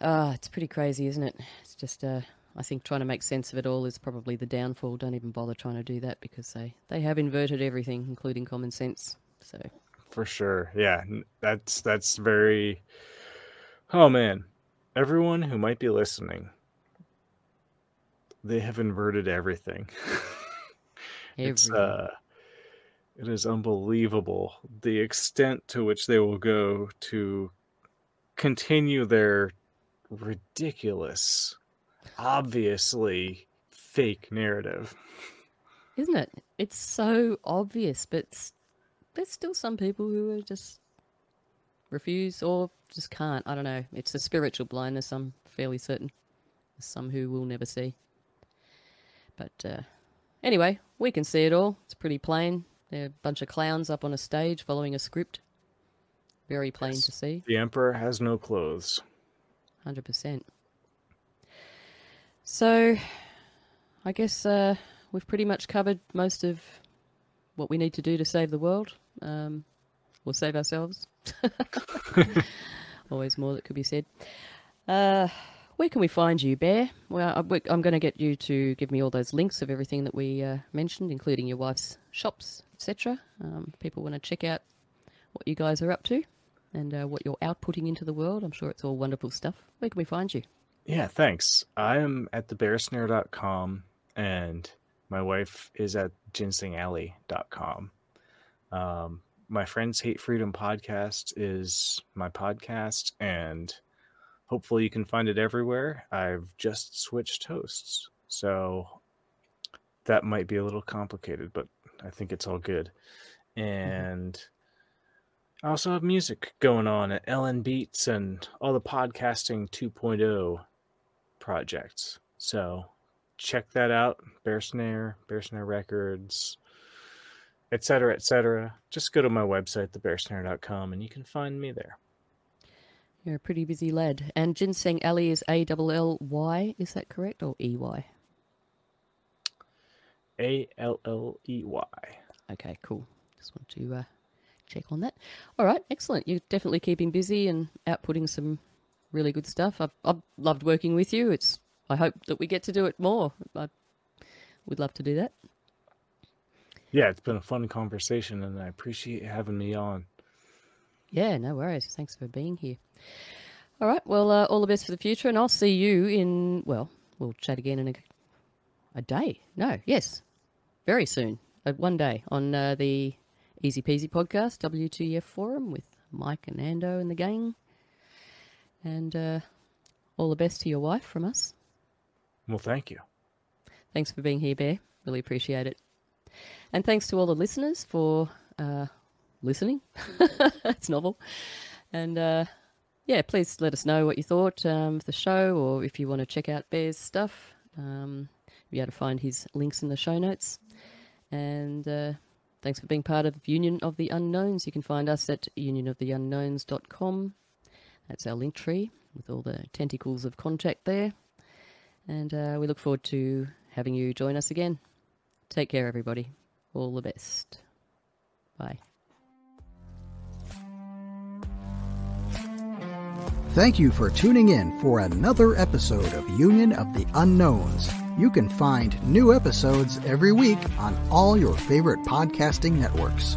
Speaker 2: Ah, it's pretty crazy, isn't it? It's just, uh, I think trying to make sense of it all is probably the downfall. Don't even bother trying to do that because they they have inverted everything, including common sense. So
Speaker 3: For sure. Yeah, that's that's very Oh man. Everyone who might be listening they have inverted everything. it's uh it is unbelievable the extent to which they will go to continue their ridiculous obviously fake narrative.
Speaker 2: Isn't it? It's so obvious, but there's still some people who just refuse or just can't. I don't know. It's a spiritual blindness, I'm fairly certain. Some who will never see. But uh, anyway, we can see it all. It's pretty plain. They're a bunch of clowns up on a stage following a script. Very plain
Speaker 3: Yes.
Speaker 2: to see.
Speaker 3: The emperor has no clothes.
Speaker 2: Hundred percent. So, I guess uh, we've pretty much covered most of what we need to do to save the world. Um, we'll save ourselves. Always more that could be said. Uh, where can we find you, Bear? Well, I'm going to get you to give me all those links of everything that we uh, mentioned, including your wife's shops, etc. Um, people want to check out what you guys are up to and uh, what you're outputting into the world. I'm sure it's all wonderful stuff. Where can we find you?
Speaker 3: Yeah, thanks. I am at thebearsnare.com and my wife is at ginsengalley.com. Um, My Friends Hate Freedom podcast is my podcast, and hopefully you can find it everywhere. I've just switched hosts, so that might be a little complicated, but I think it's all good. Mm-hmm. And I also have music going on at LNBeats and all the podcasting 2.0 projects. So check that out. Bear Snare, Bear Snare Records, etc., etc. Just go to my website, thebearsnare.com, and you can find me there.
Speaker 2: You're a pretty busy lad. And Ginseng Alley is A L L Y, is that correct? Or E Y?
Speaker 3: A L L E Y.
Speaker 2: Okay, cool. Just want to uh, check on that. All right, excellent. You're definitely keeping busy and outputting some really good stuff. I've, I've loved working with you. It's I hope that we get to do it more. I would love to do that.
Speaker 3: Yeah, it's been a fun conversation, and I appreciate having me on.
Speaker 2: Yeah, no worries. Thanks for being here. All right, well, uh, all the best for the future, and I'll see you in, well, we'll chat again in a, a day. No, yes, very soon. Uh, one day on uh, the Easy Peasy podcast, WTF Forum with Mike and Ando and the gang. And uh, all the best to your wife from us.
Speaker 3: Well, thank you.
Speaker 2: Thanks for being here, Bear. Really appreciate it. And thanks to all the listeners for uh, listening. it's novel. And uh, yeah, please let us know what you thought um, of the show or if you want to check out Bear's stuff. Um, be able to find his links in the show notes. And uh, thanks for being part of Union of the Unknowns. You can find us at unionoftheunknowns.com. That's our link tree with all the tentacles of contact there. And uh, we look forward to having you join us again. Take care, everybody. All the best. Bye.
Speaker 1: Thank you for tuning in for another episode of Union of the Unknowns. You can find new episodes every week on all your favorite podcasting networks.